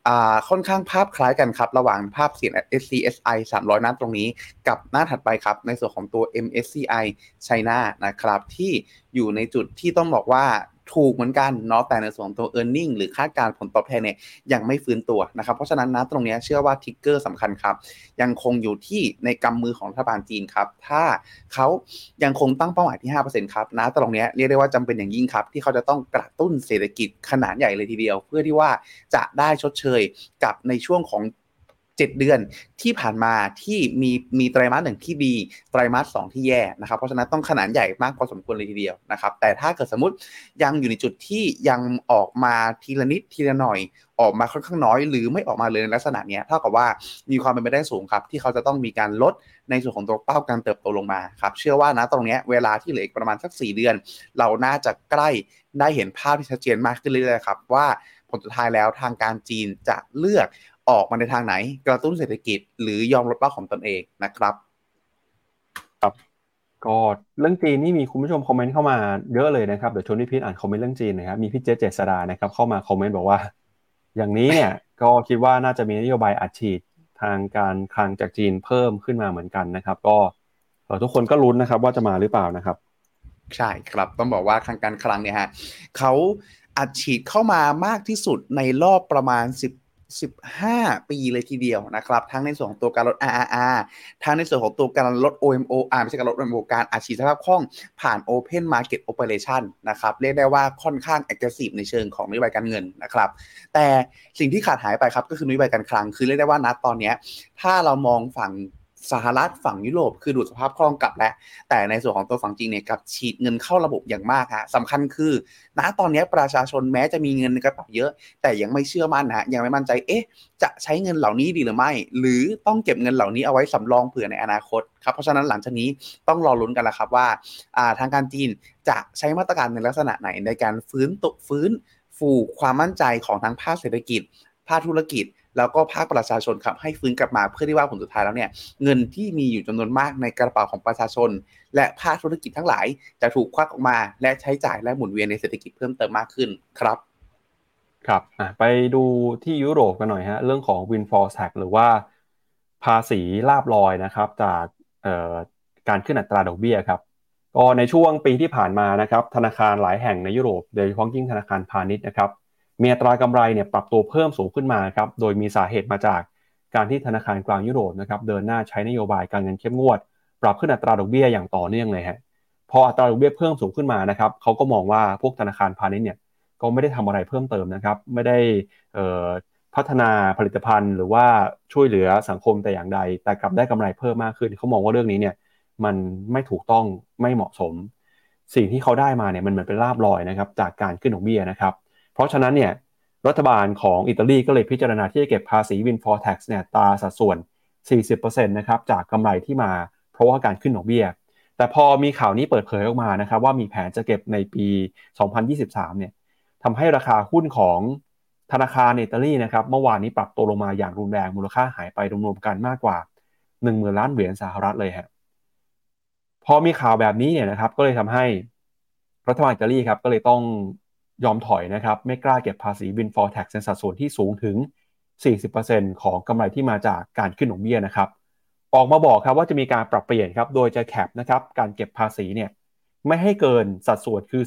อค่อนข้างภาพคล้ายกันครับระหว่างภาพเสียง SCSI 300นัดตรงนี้ กับหน้าถัดไปครับในส่วนของตัว MSCI China นะครับที่อยู่ในจุดที่ต้องบอกว่า ถูกเหมือนกันเนาะแต่ในส่วนตัว e a r n i n g หรือคาดการผลตอบแทนเนี่ยยังไม่ฟื้นตัวนะครับเพราะฉะนั้นนะตรงนี้เชื่อว่าทิกเกอร์สำคัญครับ ยังคงอยู่ที่ในกำมือของรัฐบาลจีนครับ ถ้าเขายังคงตั้งเป้าหมายที่ 5%ครับนะตรงนี้เรียกได้ว่าจำเป็นอย่างยิ่งครับ ที่เขาจะต้องกระตุ้นเศรษฐกิจขนาดใหญ่เลยทีเดียว เพื่อที่ว่าจะได้ชดเชยกับในช่วงของ 7 เดือนที่ผ่านมาที่มีมีไตรมาสหนึ่งที่ดีไตรมาสสที่แย่นะครับเพราะฉะนั้นต้องขนาดใหญ่มากพอสมควรเลยทีเดียวนะครับแต่ถ้าเกิดสมมติยังอยู่ในจุดที่ยังออกมาทีละนิดทีละหน่อยออกมาค่อนข้างน้อย หรือไม่ออกมาเลยในลักษณะนี้เท่ากับว่ามีความเป็นไปได้สูงครับ ที่เขาจะต้องมีการลดในส่วนของตัวเป้าการเติบโตลงมาครับเชื่อว่านะตรงนี้เวลาที่เหลืออีกประมาณสัก 4 เดือน เราน่าจะใกล้ได้เห็นภาพที่ชัดเจนมากขึ้นเรื่อยๆครับว่าผลสุดท้ายแล้วทางการจีนจะเลือก ออกมาในทางไหน กระตุ้นเศรษฐกิจ หรือยอมลดเป้าของตนเองนะครับ ครับก็เรื่องจีนนี่มีคุณผู้ชมคอมเมนต์เข้ามาเยอะเลยนะครับเดี๋ยวชวนพี่พีทอ่านคอมเมนต์เรื่องจีนนะครับมีพี่เจเจษดานะครับเข้ามาคอมเมนต์บอกว่า อย่างนี้เนี่ยก็คิดว่าน่าจะมีนโยบายอัดฉีดทางการคลังจากจีนเพิ่มขึ้นมาเหมือนกันนะครับ ก็ทุกคนก็ลุ้นนะครับว่าจะมาหรือเปล่านะครับ ใช่ครับต้องบอกว่าทางการคลังเนี่ยฮะเขาอัดฉีดเข้ามามากที่สุดในรอบประมาณ10 15 ปีเลยทีเดียวนะครับ ทั้งในส่วนของตัวการลด RRR ทั้งในส่วนของตัวการลด OMO อ่าไม่ใช่การลด OMO การอาชีพสภาพคล่องผ่าน Open Market Operation นะครับ เรียกได้ว่าค่อนข้าง aggressive ในเชิงของนโยบายการเงินนะครับ แต่สิ่งที่ขาดหายไปครับก็คือนโยบายการคลัง คือเรียกได้ว่านะตอนนี้ถ้าเรามองฝั่ง สหรัฐฝั่งยุโรปคือดูดสภาพคล่องกลับแล้ว แต่ในส่วนของตัวฝั่งจีนเนี่ยกับฉีดเงินเข้าระบบอย่างมากฮะสำคัญคือ ณตอนนี้ประชาชนแม้จะมีเงินในกระเป๋าเยอะ แต่ยังไม่เชื่อมั่นนะยังไม่มั่นใจเอ๊ะ จะใช้เงินเหล่านี้ดีหรือไม่ หรือต้องเก็บเงินเหล่านี้เอาไว้สำรองเผื่อในอนาคตครับเพราะฉะนั้นหลังจากนี้ต้องรอลุ้นกันละครับว่าทางการจีนจะใช้มาตรการในลักษณะไหนในการฟื้นตุฟื้น ฟูความมั่นใจของทั้งภาคเศรษฐกิจ ภาคธุรกิจ แล้วก็ภาคประชาชนครับให้ฟื้นกลับมาเพื่อที่ว่าผลสุดท้ายแล้วเนี่ยเงินที่มีอยู่จำนวนมากในกระเป๋าของประชาชน และภาคธุรกิจทั้งหลาย จะถูกควักออกมาและใช้จ่ายและหมุนเวียนในเศรษฐกิจเพิ่มเติมมากขึ้นครับครับไปดูที่ยุโรปกันหน่อยฮะเรื่องของ windfall tax หรือว่าภาษีลาบลอยนะครับจากการขึ้นอัตราดอกเบี้ยครับก็ในช่วงปีที่ผ่านมานะครับธนาคารหลายแห่งในยุโรปโดยเฉพาะยิ่งธนาคารพาณิชย์นะครับ มีอัตรากำไรเนี่ยปรับตัวเพิ่มสูงขึ้นมาครับโดยมีสาเหตุมาจากการที่ธนาคารกลางยุโรปนะครับเดินหน้าใช้นโยบายการเงินเข้มงวด ปรับขึ้นอัตราดอกเบี้ยอย่างต่อเนื่องเลยฮะพออัตราดอกเบี้ยเพิ่มสูงขึ้นมานะครับเขาก็มองว่าพวกธนาคารพาณิชย์เนี่ยก็ไม่ได้ทำอะไรเพิ่มเติมนะครับ ไม่ได้พัฒนาผลิตภัณฑ์ หรือว่าช่วยเหลือสังคมแต่อย่างใด แต่กลับได้กำไรเพิ่มมากขึ้นเขามองว่าเรื่องนี้เนี่ยมันไม่ถูกต้องไม่เหมาะสม สิ่งที่เขาได้มาเนี่ยมันเหมือนเป็นลาบลอยนะครับจากการขึ้นดอกเบี้ยนะครับ เพราะฉะนั้นเนี่ยรัฐบาลของอิตาลีก็เลยพิจารณาที่จะเก็บภาษี windfall tax เนี่ยตาสัดส่วน 40%นะครับจากกำไรที่มาเพราะว่าการขึ้นดอกเบี้ย แต่พอมีข่าวนี้เปิดเผยออกมานะครับว่ามีแผนจะเก็บในปี 2023 เนี่ยทำให้ราคาหุ้นของธนาคารอิตาลีนะครับเมื่อวานนี้ปรับตัวลงมาอย่างรุนแรงมูลค่าหายไปรวมๆกันมากกว่า1 0,000ล้านเหรียญสหรัฐเลยฮะพอมีข่าวแบบนี้เนี่ยนะครับก็เลยทำให้รัฐบาลอิตาลีครับก็เลยต้อง ยอมถอยนะครับไม่กล้าเก็บภาษี windfall tax ในสัดส่วนที่สูงถึง 40%ของกำไรที่มาจากการขึ้นดอกเบี้ยนะครับ ออกมาบอกครับว่าจะมีการปรับเปลี่ยนครับ โดยจะแคปนะครับการเก็บภาษีเนี่ยไม่ให้เกินสัดส่วนคือ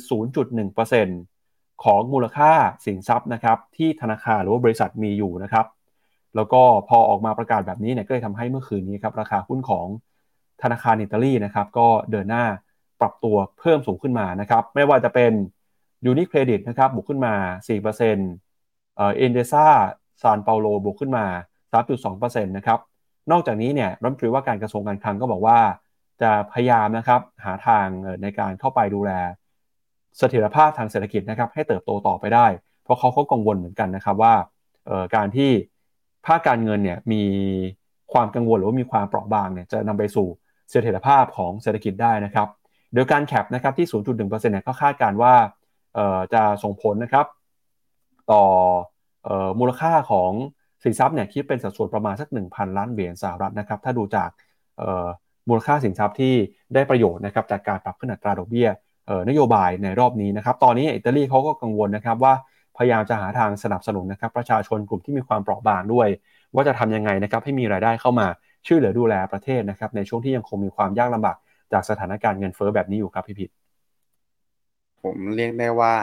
0.1%ของมูลค่าสินทรัพย์นะครับที่ธนาคารหรือว่าบริษัทมีอยู่นะครับ แล้วก็พอออกมาประกาศแบบนี้เนี่ยก็เลยทำให้เมื่อคืนนี้ครับราคาหุ้นของธนาคารอิตาลีนะครับก็เดินหน้าปรับตัวเพิ่มสูงขึ้นมานะครับ ไม่ว่าจะเป็น ยูนิเครดิตนะครับบวกขึ้นมา 4%เอ่อเอ็นเดซ่าซานเปาโลบวกขึ้นมา 3.2%นะครับนอกจากนี้เนี่ยรัฐมนตรีว่าการกระทรวงการคลังก็บอกว่า จะพยายามนะครับหาทางในการเข้าไปดูแลเสถียรภาพทางเศรษฐกิจนะครับให้เติบโตต่อไปได้ เพราะเขาก็กังวลเหมือนกันนะครับว่าการที่ภาคการเงินเนี่ยมีความกังวลหรือว่ามีความเปราะบางเนี่ยจะนำไปสู่เสถียรภาพของเศรษฐกิจได้นะครับ โดยการแคปนะครับที่ 0.1%เนี่ยก็คาดการว่า จะส่งผลนะครับ ต่อมูลค่าของสินทรัพย์เนี่ยคิดเป็นสัดส่วนประมาณสัก 1,000 ล้านเหรียญสหรัฐนะครับ ถ้าดูจากมูลค่าสินทรัพย์ที่ได้ประโยชน์นะครับจากการปรับขึ้นอัตราดอกเบี้ยนโยบายในรอบนี้นะครับ ตอนนี้อิตาลีเขาก็กังวลนะครับว่าพยายามจะหาทางสนับสนุนนะครับประชาชนกลุ่มที่มีความเปราะบางด้วย ว่าจะทำยังไงนะครับให้มีรายได้เข้ามาช่วยเหลือดูแลประเทศนะครับในช่วงที่ยังคงมีความยากลำบากจากสถานการณ์เงินเฟ้อแบบนี้อยู่ครับพี่พีท ผมเรียกได้ว่า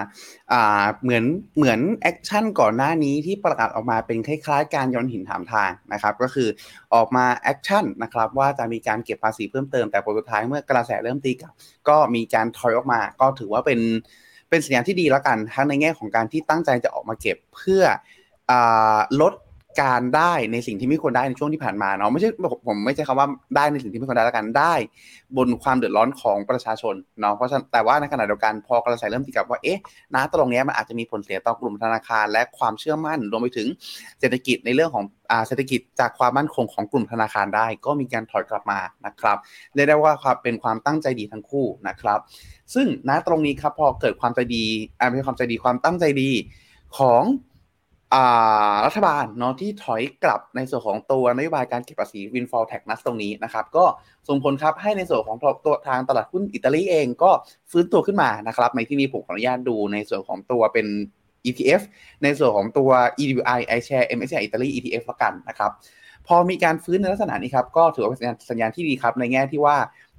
อ่า เหมือน เหมือน action ก่อนหน้านี้ที่ประกาศออกมาเป็นคล้ายๆ การโยนหินถามทางนะครับ ก็คือออกมา action นะครับว่าจะมีการเก็บภาษีเพิ่มเติม แต่ผลสุดท้ายเมื่อกระแสเริ่มตีกลับ ก็มีการถอยออกมา ก็ถือว่าเป็น เป็นสัญญาณที่ดีแล้วกัน ทั้งในแง่ของการที่ตั้งใจจะออกมาเก็บเพื่ออลด การได้ในสิ่งที่ไม่ควรได้ในช่วงที่ผ่านมาเนาะไม่ใช่ผมไม่ใช่คำว่าได้ในสิ่งที่ไม่ควรได้แล้วกันได้ บนความเดือดร้อนของประชาชนเนาะเพราะฉะนั้นแต่ว่าในขณะเดียวกันพอกระแสเริ่มตีกลับว่าเอ๊ะนะตรงนี้มันอาจจะมีผลเสียต่อกลุ่มธนาคาร และความเชื่อมั่นรวมไปถึงเศรษฐกิจในเรื่องของอ่าเศรษฐกิจจากความมั่นคงของกลุ่มธนาคารได้ ก็มีการถอยกลับมานะครับเรียกได้ว่าเป็นความตั้งใจดีทั้งคู่นะครับ ซึ่งณตรงนี้ครับพอเกิดความใจดีอ่าไม่ใช่ความใจดีความตั้งใจดีของ รัฐบาลเนาะที่ถอยกลับในส่วนของตัวนโยบายการเก็บภาษี windfall tax นัตรงนี้นะครับก็ส่งผลครับให้ในส่วนของตัวทางตลาดหุ้นอิตาลีเองก็ฟื้นตัวขึ้นมานะครับในที่นี้ผมขออนุญาตดูในส่วนของตัวเป็น ETF ในส่วนของตัว EWI iShare MSCI อิตาลี ETF ละกันนะครับพอมีการฟื้นในลักษณะนี้ครับก็ถือว่าเป็นสัญญาณที่ดีครับในแง่ที่ว่า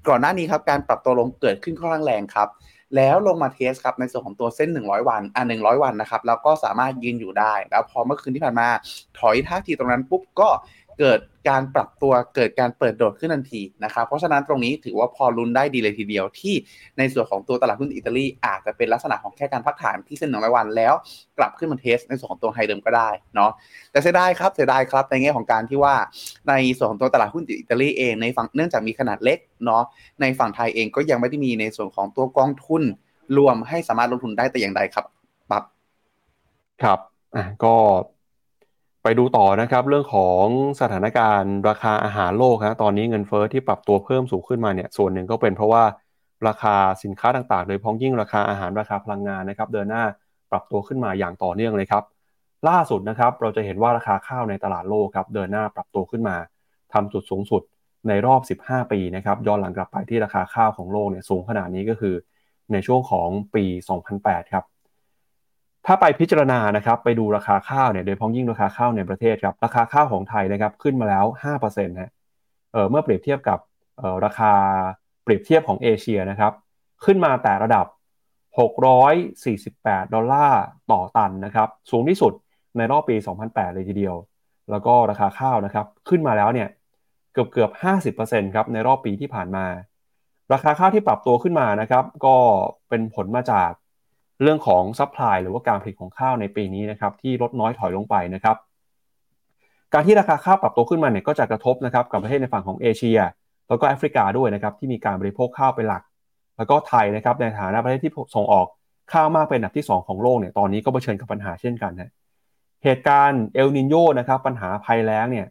ก่อนหน้านี้ครับการปรับตัวลงเกิดขึ้นค่อนข้างแรงครับ แล้วลงมาเทสครับในส่วนของตัวเส้น 100 วันอะ100 วันนะครับแล้วก็สามารถยืนอยู่ได้ แล้วพอเมื่อคืนที่ผ่านมาถอยท่าทีตรงนั้นปุ๊บก็ เกิดการปรับตัวเกิดการเปิดโดดขึ้นทันทีนะครับเพราะฉะนั้นตรงนี้ถือว่าพอลุ้นได้ดีเลยทีเดียวที่ในส่วนของตัวตลาดหุ้นอิตาลีอาจจะเป็นลักษณะของแค่การพักฐานที่เส้นหนึ่งร้อยวันแล้ว กลับขึ้นมาเทสในส่วนของตัวไฮเดิมก็ได้เนาะแต่เสียดายครับเสียดายครับในแง่ของการที่ว่าในส่วนของตัวตลาดหุ้นอิตาลีเองในฝั่งเนื่องจากมีขนาดเล็กเนาะในฝั่งไทยเองก็ยังไม่ได้มีในส่วนของตัวกองทุนรวมให้สามารถลงทุนได้แต่อย่างใดครับปั๊บครับอะก็ ไปดูต่อนะครับเรื่องของสถานการณ์ราคาอาหารโลกนะตอนนี้เงินเฟอ้อที่ปรับตัวเพิ่มสูงขึ้นมาเนี่ยส่วนหนึ่งก็เป็นเพราะว่าราคาสินค้าต่างๆ โดยพ้องยิ่งราคาอาหารราคาพลังงานนะครับเดินหน้าปรับตัวขึ้นมาอย่างต่อเนื่องเลยครับล่าสุดนะครับเราจะเห็นว่าราคาข้าวในตลาดโลกครับเดินหน้าปรับตัวขึ้นมาทำจุดสูงสุดในรอบ 15 ปีนะครับย้อนหลังกลับไปที่ราคาข้าวของโลกเนี่ยสูงขนาดนี้ก็คือในช่วงของปี 2008 ครับ ถ้าไปพิจารณานะครับไปดูราคาข้าวเนี่ยโดยพ้องยิ่งราคาข้าวในประเทศครับราคาข้าวของไทยนะครับขึ้นมาแล้ว5%นะเออเมื่อเปรียบเทียบกับราคาเปรียบเทียบของเอเชียนะครับขึ้นมาแต่ระดับ 648 ดอลลาร์ต่อตันนะครับสูงที่สุดในรอบปี 2008 เลยทีเดียว แล้วก็ราคาข้าวนะครับขึ้นมาแล้วเนี่ยเกือบเกือบ 50%ครับในรอบปีที่ผ่านมา ราคาข้าวที่ปรับตัวขึ้นมานะครับก็เป็นผลมาจาก เรื่องของ supply หรือว่าการผลิตของข้าวในปีนี้นะครับที่ลดน้อยถอยลงไปนะครับการที่ราคาข้าวปรับตัวขึ้นมาเนี่ยก็จะกระทบนะครับกับประเทศในฝั่งของเอเชีย แล้วก็แอฟริกาด้วยนะครับที่มีการบริโภคข้าวเป็นหลัก แล้วก็ไทยนะครับในฐานะประเทศที่ส่งออกข้าวมากเป็นอันดับที่ 2 ของโลกเนี่ยตอนนี้ก็เผชิญกับปัญหาเช่นกันนะเหตุการณ์เอลนีโญนะครับปัญหาภัยแล้งเนี่ย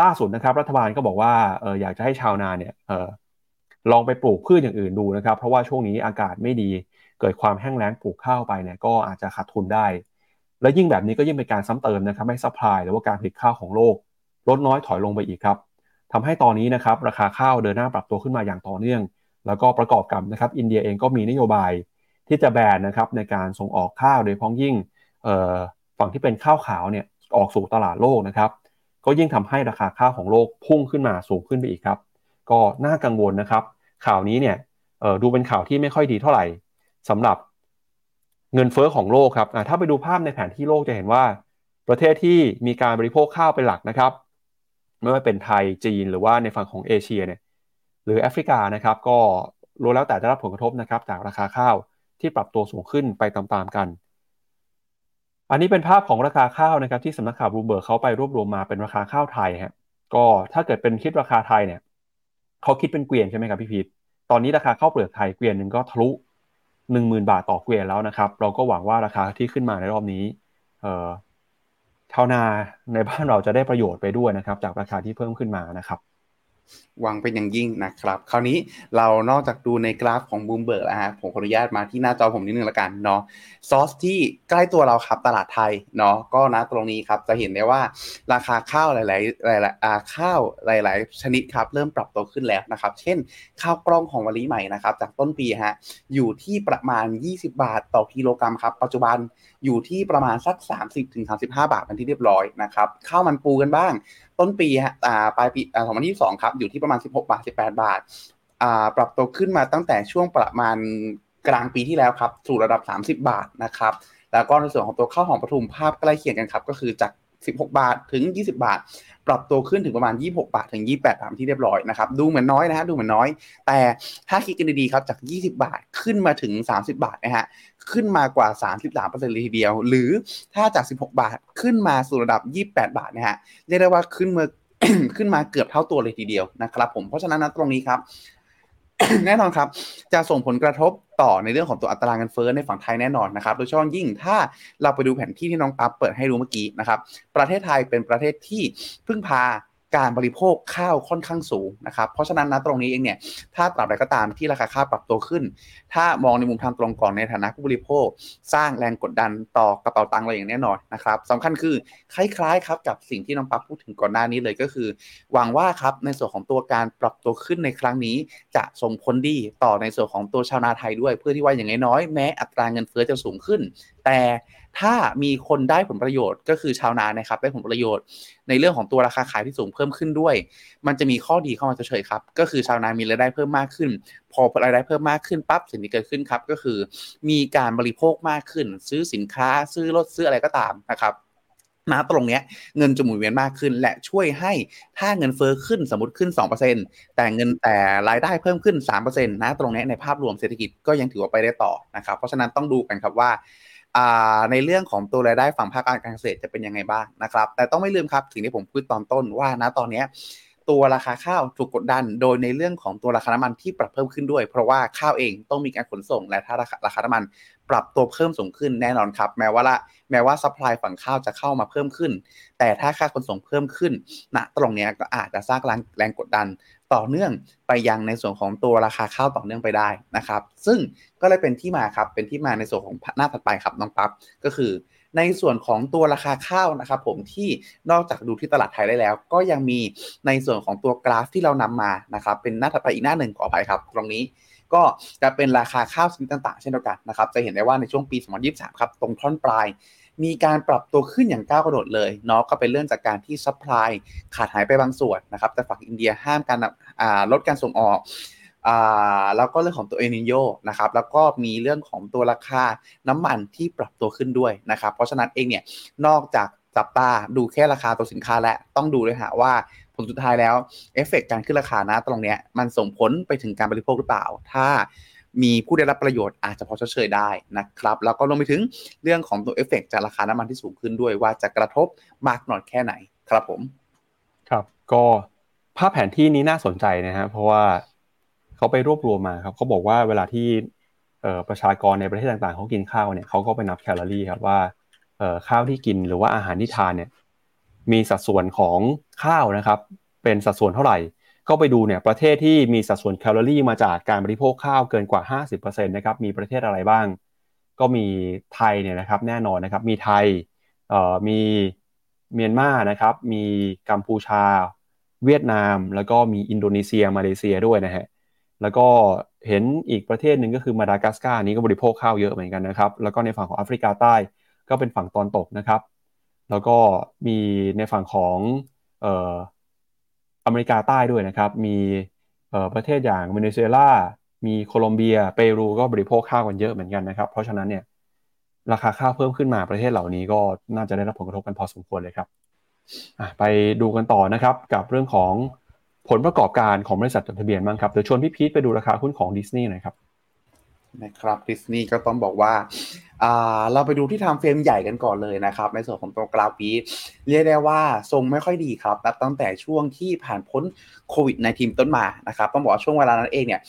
ล่าสุดนะครับรัฐบาลก็บอกว่าเอออยากจะให้ชาวนาเนี่ยเออลองไปปลูกพืชอย่างอื่นดูนะครับ เพราะว่าช่วงนี้อากาศไม่ดี เกิดความแห้งแล้งปลูกข้าวไปเนี่ยก็อาจจะขาดทุนได้ และยิ่งแบบนี้ก็ยิ่งเป็นการซ้ำเติมนะครับให้ supply หรือว่าการผลิตข้าวของโลก ลดน้อยถอยลงไปอีกครับทำให้ตอนนี้นะครับราคาข้าวเดินหน้าปรับตัวขึ้นมาอย่างต่อเนื่อง แล้วก็ประกอบกับนะครับอินเดียเองก็มีนโยบายที่จะแบนนะครับในการส่งออกข้าวโดยพ้องยิ่งฝั่งที่เป็นข้าวขาวเนี่ยออกสู่ตลาดโลกนะครับก็ยิ่งทำให้ราคาข้าวของโลกพุ่งขึ้นมาสูงขึ้นไปอีกครับ ก็น่ากังวลนะครับ ข่าวนี้เนี่ยดูเป็นข่าวที่ไม่ค่อยดีเท่าไหร่ สำหรับเงินเฟอ้อของโลกครับถ้าไปดูภาพในแผนที่โลกจะเห็นว่า ประเทศที่มีการบริโภคข้าวเป็นหลักนะครับ ไม่ว่าเป็นไทยจีนหรือว่าในฝั่งของเอเชียเนี่ยหรือแอฟริกานะครับ ก็ล้วนแล้วแต่ได้รับผลกระทบนะครับ จากราคาข้าวที่ปรับตัวสูงขึ้นไปตามๆกัน อันนี้เป็นภาพของราคาข้าวนะครับ ที่สำนักข่าวบลูมเบิร์กเขาไปรวบรวมมาเป็นราคาข้าวไทยฮะก็ถ้าเกิดเป็นคิดราคาไทยเนี่ยเขาคิดเป็นเกวียนใช่ไหมครับพี่พีทตอนนี้ราคาข้าวเปลือกไทยเกวียนหนึ่งก็ทะลุ หนึ่งหมื่นบาทต่อเกวียนแล้วนะครับ เราก็หวังว่าราคาที่ขึ้นมาในรอบนี้เอ่อชาวนาในบ้านเราจะได้ประโยชน์ไปด้วยนะครับ จากราคาที่เพิ่มขึ้นมานะครับ หวังเป็นอย่างยิ่งนะครับ คราวนี้เรานอกจากดูในกราฟของบูมเบิร์กแล้วฮะผมขออนุญาตมาที่หน้าจอผมนิดนึงละกันเนาะซอสที่ใกล้ตัวเราครับตลาดไทยเนาะก็นะตรงนี้ครับจะเห็นได้ว่าราคาข้าวหลาย ๆ หลายๆอ่าข้าวหลาย ๆ ชนิดครับเริ่มปรับตัวขึ้นแล้วนะครับ เช่น ข้าวกล้องของวลีใหม่นะครับจากต้นปีฮะอยู่ที่ประมาณ 20 บาทต่อกิโลกรัมครับปัจจุบันอยู่ที่ประมาณสัก 30-35 บาทเป็นที่เรียบร้อยนะครับข้าวมันปูกันบ้าง ต้นปีฮะปลายปีสองพันยี่สองครับอยู่ที่ประมาณ 16 บาท 18 บาทปรับตัวขึ้นมาตั้งแต่ช่วงประมาณกลางปีที่แล้วครับสู่ระดับ 30 บาทนะครับแล้วก็ในส่วนของตัวข้าวหอมปทุมภาพใกล้เคียงกันครับก็คือจาก 16 บาทถึง 20 บาท ปรับตัวขึ้นถึงประมาณ 26 บาทถึง 28 บาทที่เรียบร้อยนะครับดูเหมือนน้อยนะฮะดูเหมือนน้อย แต่ถ้าคิดกันดีๆครับจาก 20 บาทขึ้นมาถึง 30 บาทนะฮะขึ้นมากว่า 33%เลยทีเดียว หรือถ้าจาก 16 บาทขึ้นมาสู่ระดับ 28 บาทนะฮะเรียกได้ว่าขึ้นมาขึ้นมาเกือบเท่าตัวเลยทีเดียวนะครับผมเพราะฉะนั้นนะตรงนี้ครับ แน่นอนครับ จะส่งผลกระทบต่อในเรื่องของตัวอัตราเงินเฟ้อในฝั่งไทยแน่นอนนะครับ โดยเฉพาะยิ่งถ้าเราไปดูแผนที่ที่น้องปั๊บเปิดให้ดูเมื่อกี้นะครับ ประเทศไทยเป็นประเทศที่พึ่งพา การบริโภคข้าวค่อนข้างสูงนะครับ เพราะฉะนั้นนะตรงนี้เองเนี่ย ถ้าตราบใดก็ตามที่ราคาข้าวปรับตัวขึ้น ถ้ามองในมุมทางตรงก่อนในฐานะผู้บริโภค สร้างแรงกดดันต่อกระเป๋าตังค์เราอย่างแน่นอนนะครับสำคัญคือคล้ายๆครับกับสิ่งที่น้องปั๊บพูดถึงก่อนหน้านี้เลยก็คือ หวังว่าครับในส่วนของตัวการปรับตัวขึ้นในครั้งนี้ จะส่งผลดีต่อในส่วนของตัวชาวนาไทยด้วย เพื่อที่ว่าอย่างน้อยแม้อัตราเงินเฟ้อจะสูงขึ้น แต่ ถ้ามีคนได้ผลประโยชน์ก็คือชาวนานะครับได้ผลประโยชน์ ในเรื่องของตัวราคาขายที่สูงเพิ่มขึ้นด้วย มันจะมีข้อดีเข้ามาเฉยๆครับก็คือชาวนามีรายได้เพิ่มมากขึ้น พอรายได้เพิ่มมากขึ้นปั๊บสิ่งที่เกิดขึ้นครับก็คือ มีการบริโภคมากขึ้น ซื้อสินค้า ซื้อรถซื้ออะไรก็ตามนะครับนะตรงเนี้ยเงินจะหมุนเวียนมากขึ้น และช่วยให้ถ้าเงินเฟ้อขึ้นสมมติขึ้น 2%แต่เงินแต่รายได้เพิ่มขึ้น 3%นะตรงเนี้ยในภาพรวมเศรษฐกิจก็ยังถือว่าไปได้ต่อนะครับ เพราะฉะนั้นต้องดูกันครับว่า ในเรื่องของตัวรายได้ฝั่งภาคการเกษตรจะเป็นยังไงบ้างนะครับ แต่ต้องไม่ลืมครับสิ่งที่ผมพูดตอนต้นว่านะตอนนี้ตัวราคาข้าวถูกกดดัน โดยในเรื่องของตัวราคาน้ำมันที่ปรับเพิ่มขึ้นด้วย เพราะว่าข้าวเองต้องมีการขนส่ง และถ้าราคาราคาน้ำมันปรับตัวเพิ่มสูงขึ้นแน่นอนครับ แม้ว่าละแม้ว่า supply ฝั่งข้าวจะเข้ามาเพิ่มขึ้น แต่ถ้าค่าขนส่งเพิ่มขึ้นณตรงนี้ก็อาจจะสร้างแรงแรงกดดัน ต่อเนื่องไปยังในส่วนของตัวราคาข้าวต่อเนื่องไปได้นะครับ ซึ่งก็เลยเป็นที่มาครับเป็นที่มาในส่วนของหน้าถัดไปครับน้องปั๊บก็คือในส่วนของตัวราคาข้าวนะครับผมที่นอกจากดูที่ตลาดไทยได้แล้ว ก็ยังมีในส่วนของตัวกราฟที่เรานำมานะครับเป็นหน้าถัดไปอีกหน้าหนึ่งขออภัยครับ ตรงนี้ก็จะเป็นราคาข้าวชนิดต่างๆ เช่นเดียวกันนะครับจะเห็นได้ว่าในช่วงปี 2023 ครับตรงท่อนปลาย มีการปรับตัวขึ้นอย่างก้าวกระโดดเลยเนาะก็เป็นเรื่องจากการที่ซัพพลายขาดหายไปบางส่วนนะครับแต่ฝั่งอินเดียห้ามการลดการส่งออกแล้วก็เรื่องของตัวเอลนีโญนะครับแล้วก็มีเรื่องของตัวราคาน้ำมันที่ปรับตัวขึ้นด้วยนะครับเพราะฉะนั้นเองเนี่ยนอกจากจับตาดูแค่ราคาตัวสินค้าและต้องดูด้วยฮะว่าผลสุดท้ายแล้วเอฟเฟกการขึ้นราคานะตรงเนี้ยมันส่งผลไปถึงการบริโภคหรือเปล่า ถ้า มีผู้ได้รับประโยชน์อาจจะพอชดเชยได้นะครับ แล้วก็รวมไปถึงเรื่องของตัวเอฟเฟกจากราคาน้ำมันที่สูงขึ้นด้วยว่าจะกระทบมากน้อยแค่ไหนครับผม ครับก็ภาพแผนที่นี้น่าสนใจนะฮะเพราะว่าเขาไปรวบรวมมาครับเขาบอกว่าเวลาที่ประชากรในประเทศต่างๆเขากินข้าวเนี่ยเขาก็ไปนับแคลอรี่ครับว่าข้าวที่กินหรือว่าอาหารที่ทานเนี่ยมีสัดส่วนของข้าวนะครับ เป็นสัดส่วนเท่าไหร่ ก็ไปดูเนี่ยประเทศที่มีสัดส่วนแคลอรี่มาจากการบริโภคข้าวเกินกว่า 50%นะครับมีประเทศอะไรบ้าง ก็มีไทยเนี่ยนะครับแน่นอนนะครับมีไทยมีเมียนมานะครับมีกัมพูชา เวียดนาม แล้วก็มีอินโดนีเซียมาเลเซียด้วยนะฮะแล้วก็เห็นอีกประเทศหนึ่งก็คือมาดากัสการ์นี้ก็บริโภคข้าวเยอะเหมือนกันนะครับแล้วก็ในฝั่งของแอฟริกาใต้ก็เป็นฝั่งตอนตกนะครับ แล้วก็มีในฝั่งของเอ่อ อเมริกาใต้ด้วยนะครับ มีประเทศอย่างเวเนซุเอลา มีโคลอมเบีย เปรูก็บริโภคข้าวกันเยอะเหมือนกันนะครับ เพราะฉะนั้นเนี่ยราคาข้าวเพิ่มขึ้นมาประเทศเหล่านี้ก็น่าจะได้รับผลกระทบกันพอสมควรเลยครับไปดูกันต่อนะครับกับเรื่องของผลประกอบการของบริษัทจดทะเบียนบ้างครับเดี๋ยวชวนพี่พีทไปดูราคาหุ้นของดิสนีย์หน่อยครับ นะครับดิสนีย์ก็ต้องบอกว่าเราไปดูที่ time frame ใหญ่กันก่อนเลยนะครับ ในส่วนของตัวกราฟีเรียกได้ว่าทรงไม่ค่อยดีครับนับตั้งแต่ช่วงที่ผ่านพ้นโควิด -19 ต้นมานะครับต้องบอกว่าช่วงเวลานั้นเองเนี่ย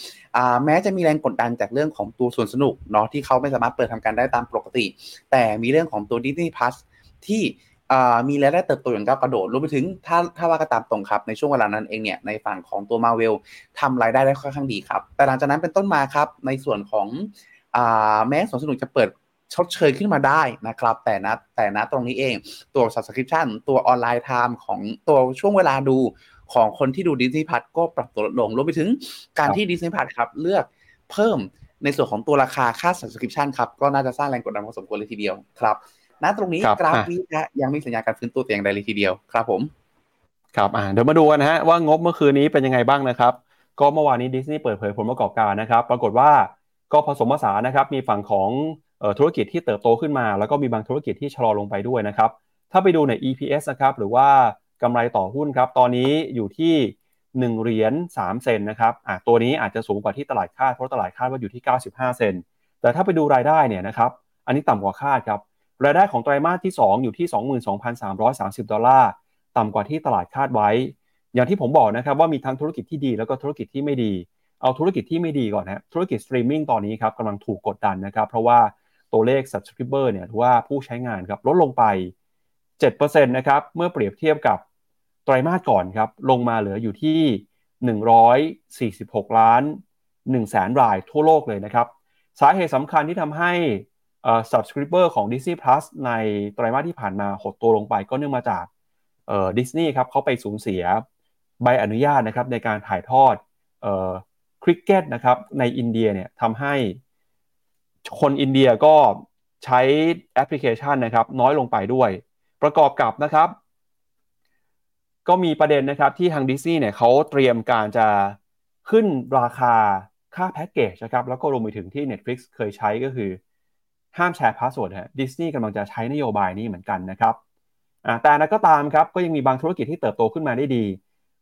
แม้จะมีแรงกดดันจากเรื่องของตัวส่วนสนุกเนาะที่เขาไม่สามารถเปิดทำการได้ตามปกติ แต่มีเรื่องของตัว Disney Plus ที่ มีรายได้เติบโตอย่างก้าวกระโดดรวมไปถึงถ้าถ้าว่าก็ตามตรงครับ ในช่วงเวลานั้นเองเนี่ยในฝั่งของตัวมาเวลทำรายได้ได้ค่อนข้างดีครับ แต่หลังจากนั้นเป็นต้นมาครับ ในส่วนของแม้สวนสนุกจะเปิดชดเชยขึ้นมาได้นะครับ แต่นะแต่นะตรงนี้เองตัว subscription ตัว online time ของตัวช่วงเวลาดูของคนที่ดู Disney Plus ก็ปรับตัวลดลงรวมไปถึงการที่ Disney Plus ครับเลือกเพิ่มในส่วนของตัวราคาค่า subscription ครับก็น่าจะสร้างแรงกดดันพอสมควรเลยทีเดียวครับ ณตรงนี้กราฟวีนะยังมีสัญญาณการฟื้นตัวแต่อย่างใดเลยทีเดียวครับผม ครับอ่าเดี๋ยวมาดูกันนะฮะว่างบเมื่อคืนนี้เป็นยังไงบ้างนะครับ ก็เมื่อวานนี้ดิสนีย์เปิดเผยผลประกอบการนะครับ ปรากฏว่าก็ผสมผสานนะครับ มีฝั่งของธุรกิจที่เติบโตขึ้นมา แล้วก็มีบางธุรกิจที่ชะลอลงไปด้วยนะครับ ถ้าไปดูใน EPS นะครับหรือว่ากำไรต่อหุ้นครับ ตอนนี้อยู่ที่1เหรียญ3เซนนะครับอะตัวนี้อาจจะสูงกว่าที่ตลาดคาดเพราะตลาดคาดว่าอยู่ที่ 95 เซนแต่ถ้าไปดูรายได้เนี่ยนะครับ อันนี้ต่ำกว่าคาดครับ รายได้ของไตรมาสที่ 2 อยู่ที่ 22,330 ดอลลาร์ ต่ำกว่าที่ตลาดคาดไว้ อย่างที่ผมบอกนะครับว่ามีทั้งธุรกิจที่ดีแล้วก็ธุรกิจที่ไม่ดี เอาธุรกิจที่ไม่ดีก่อนนะธุรกิจสตรีมมิ่งตอนนี้ครับกำลังถูกกดดันนะครับ เพราะว่าตัวเลข subscriber เนี่ยหรือว่าผู้ใช้งานครับลดลงไป 7%นะครับ เมื่อเปรียบเทียบกับไตรมาสก่อนครับ ลงมาเหลืออยู่ที่ 146 ล้าน1แสนรายทั่วโลกเลยนะครับ สาเหตุสำคัญที่ทำให้ subscriber ของ Disney Plus ในไตรมาสที่ผ่านมาหดตัวลงไปก็เนื่องมาจากดิสนีย์ครับเขาไปสูญเสียใบอนุญาตนะครับในการถ่ายทอดคริกเก็ตนะครับในอินเดียเนี่ยทำให้คนอินเดียก็ใช้แอปพลิเคชันนะครับน้อยลงไปด้วย ประกอบกับนะครับ ก็มีประเด็นนะครับที่ทางดิสนีย์เนี่ยเขาเตรียมการจะขึ้นราคาค่าแพ็กเกจนะครับแล้วก็รวมไปถึงที่ Netflix เคยใช้ก็คือ ห้ามแชร์ password ฮะดิสนีย์กำลังจะใช้นโยบายนี้เหมือนกันนะครับแต่นั้นก็ตามครับก็ยังมีบางธุรกิจที่เติบโตขึ้นมาได้ดี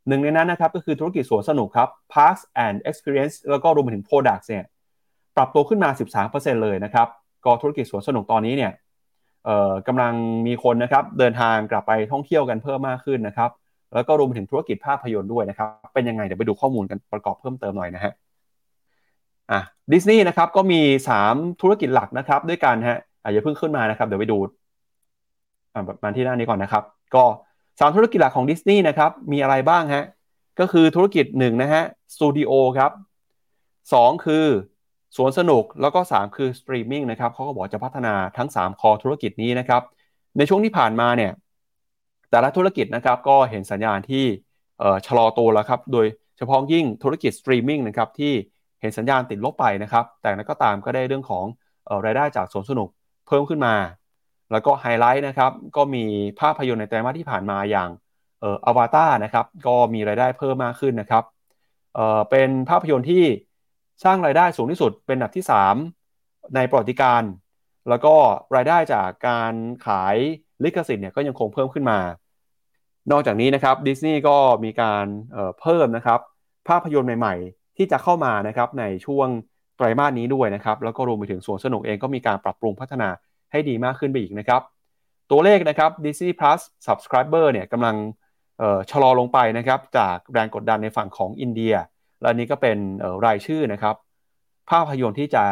หนึ่งในนั้นนะครับก็คือธุรกิจสวนสนุกครับ Parks and Experience แล้วก็รวมไปถึง Products เนี่ยปรับตัวขึ้นมา 13%เลยนะครับก็ธุรกิจสวนสนุกตอนนี้เนี่ยกำลังมีคนนะครับเดินทางกลับไปท่องเที่ยวกันเพิ่มมากขึ้นนะครับแล้วก็รวมไปถึงธุรกิจภาพยนตร์ด้วยนะครับเป็นยังไงเดี๋ยวไปดูข้อมูลกันประกอบเพิ่มเติมหน่อยนะฮะ อะดิสนีย์นะครับก็มี 3 ธุรกิจหลักนะครับ ด้วยกันฮะอะอย่าเพิ่งขึ้นมานะครับ เดี๋ยวไปดูอะมาที่หน้านี้ก่อนนะครับ ก็สามธุรกิจหลักของดิสนีย์นะครับมีอะไรบ้างฮะก็คือธุรกิจ1นะฮะสตูดิโอครับ2คือสวนสนุกแล้วก็ 3 คือสตรีมมิ่งนะครับเขาก็บอกจะพัฒนาทั้ง 3 คอธุรกิจนี้นะครับ ในช่วงที่ผ่านมาเนี่ยแต่ละธุรกิจนะครับก็เห็นสัญญาณที่ชะลอตัวแล้วครับ โดยเฉพาะยิ่งธุรกิจสตรีมมิ่งนะครับที่ เห็นสัญญาณติดลบไปนะครับ แต่นั้นก็ตามก็ได้เรื่องของรายได้จากสวนสนุกเพิ่มขึ้นมา แล้วก็ไฮไลท์นะครับก็มีภาพยนตร์ในไตรมาสที่ผ่านมาอย่างเอ่ออวตารนะครับก็มีรายได้เพิ่มมากขึ้นนะครับเอ่อเป็นภาพยนตร์ที่สร้างรายได้สูงที่สุดเป็นอันดับที่ 3 ในประวัติการ แล้วก็รายได้จากการขายลิขสิทธิ์เนี่ยก็ยังคงเพิ่มขึ้นมา นอกจากนี้นะครับดิสนีย์ก็มีการเเพิ่มนะครับภาพยนตร์ใหม่ๆ ที่จะเข้ามานะครับในช่วงไตรมาสนี้ด้วยนะครับ แล้วก็รวมไปถึงสวนสนุกเองก็มีการปรับปรุงพัฒนาให้ดีมากขึ้นไปอีกนะครับ ตัวเลขนะครับ Disney Plus Subscriber เนี่ยกำลังชะลอลงไปนะครับ จากแรงกดดันในฝั่งของอินเดีย และนี้ก็เป็นรายชื่อนะครับ ภาพยนตร์ที่จะ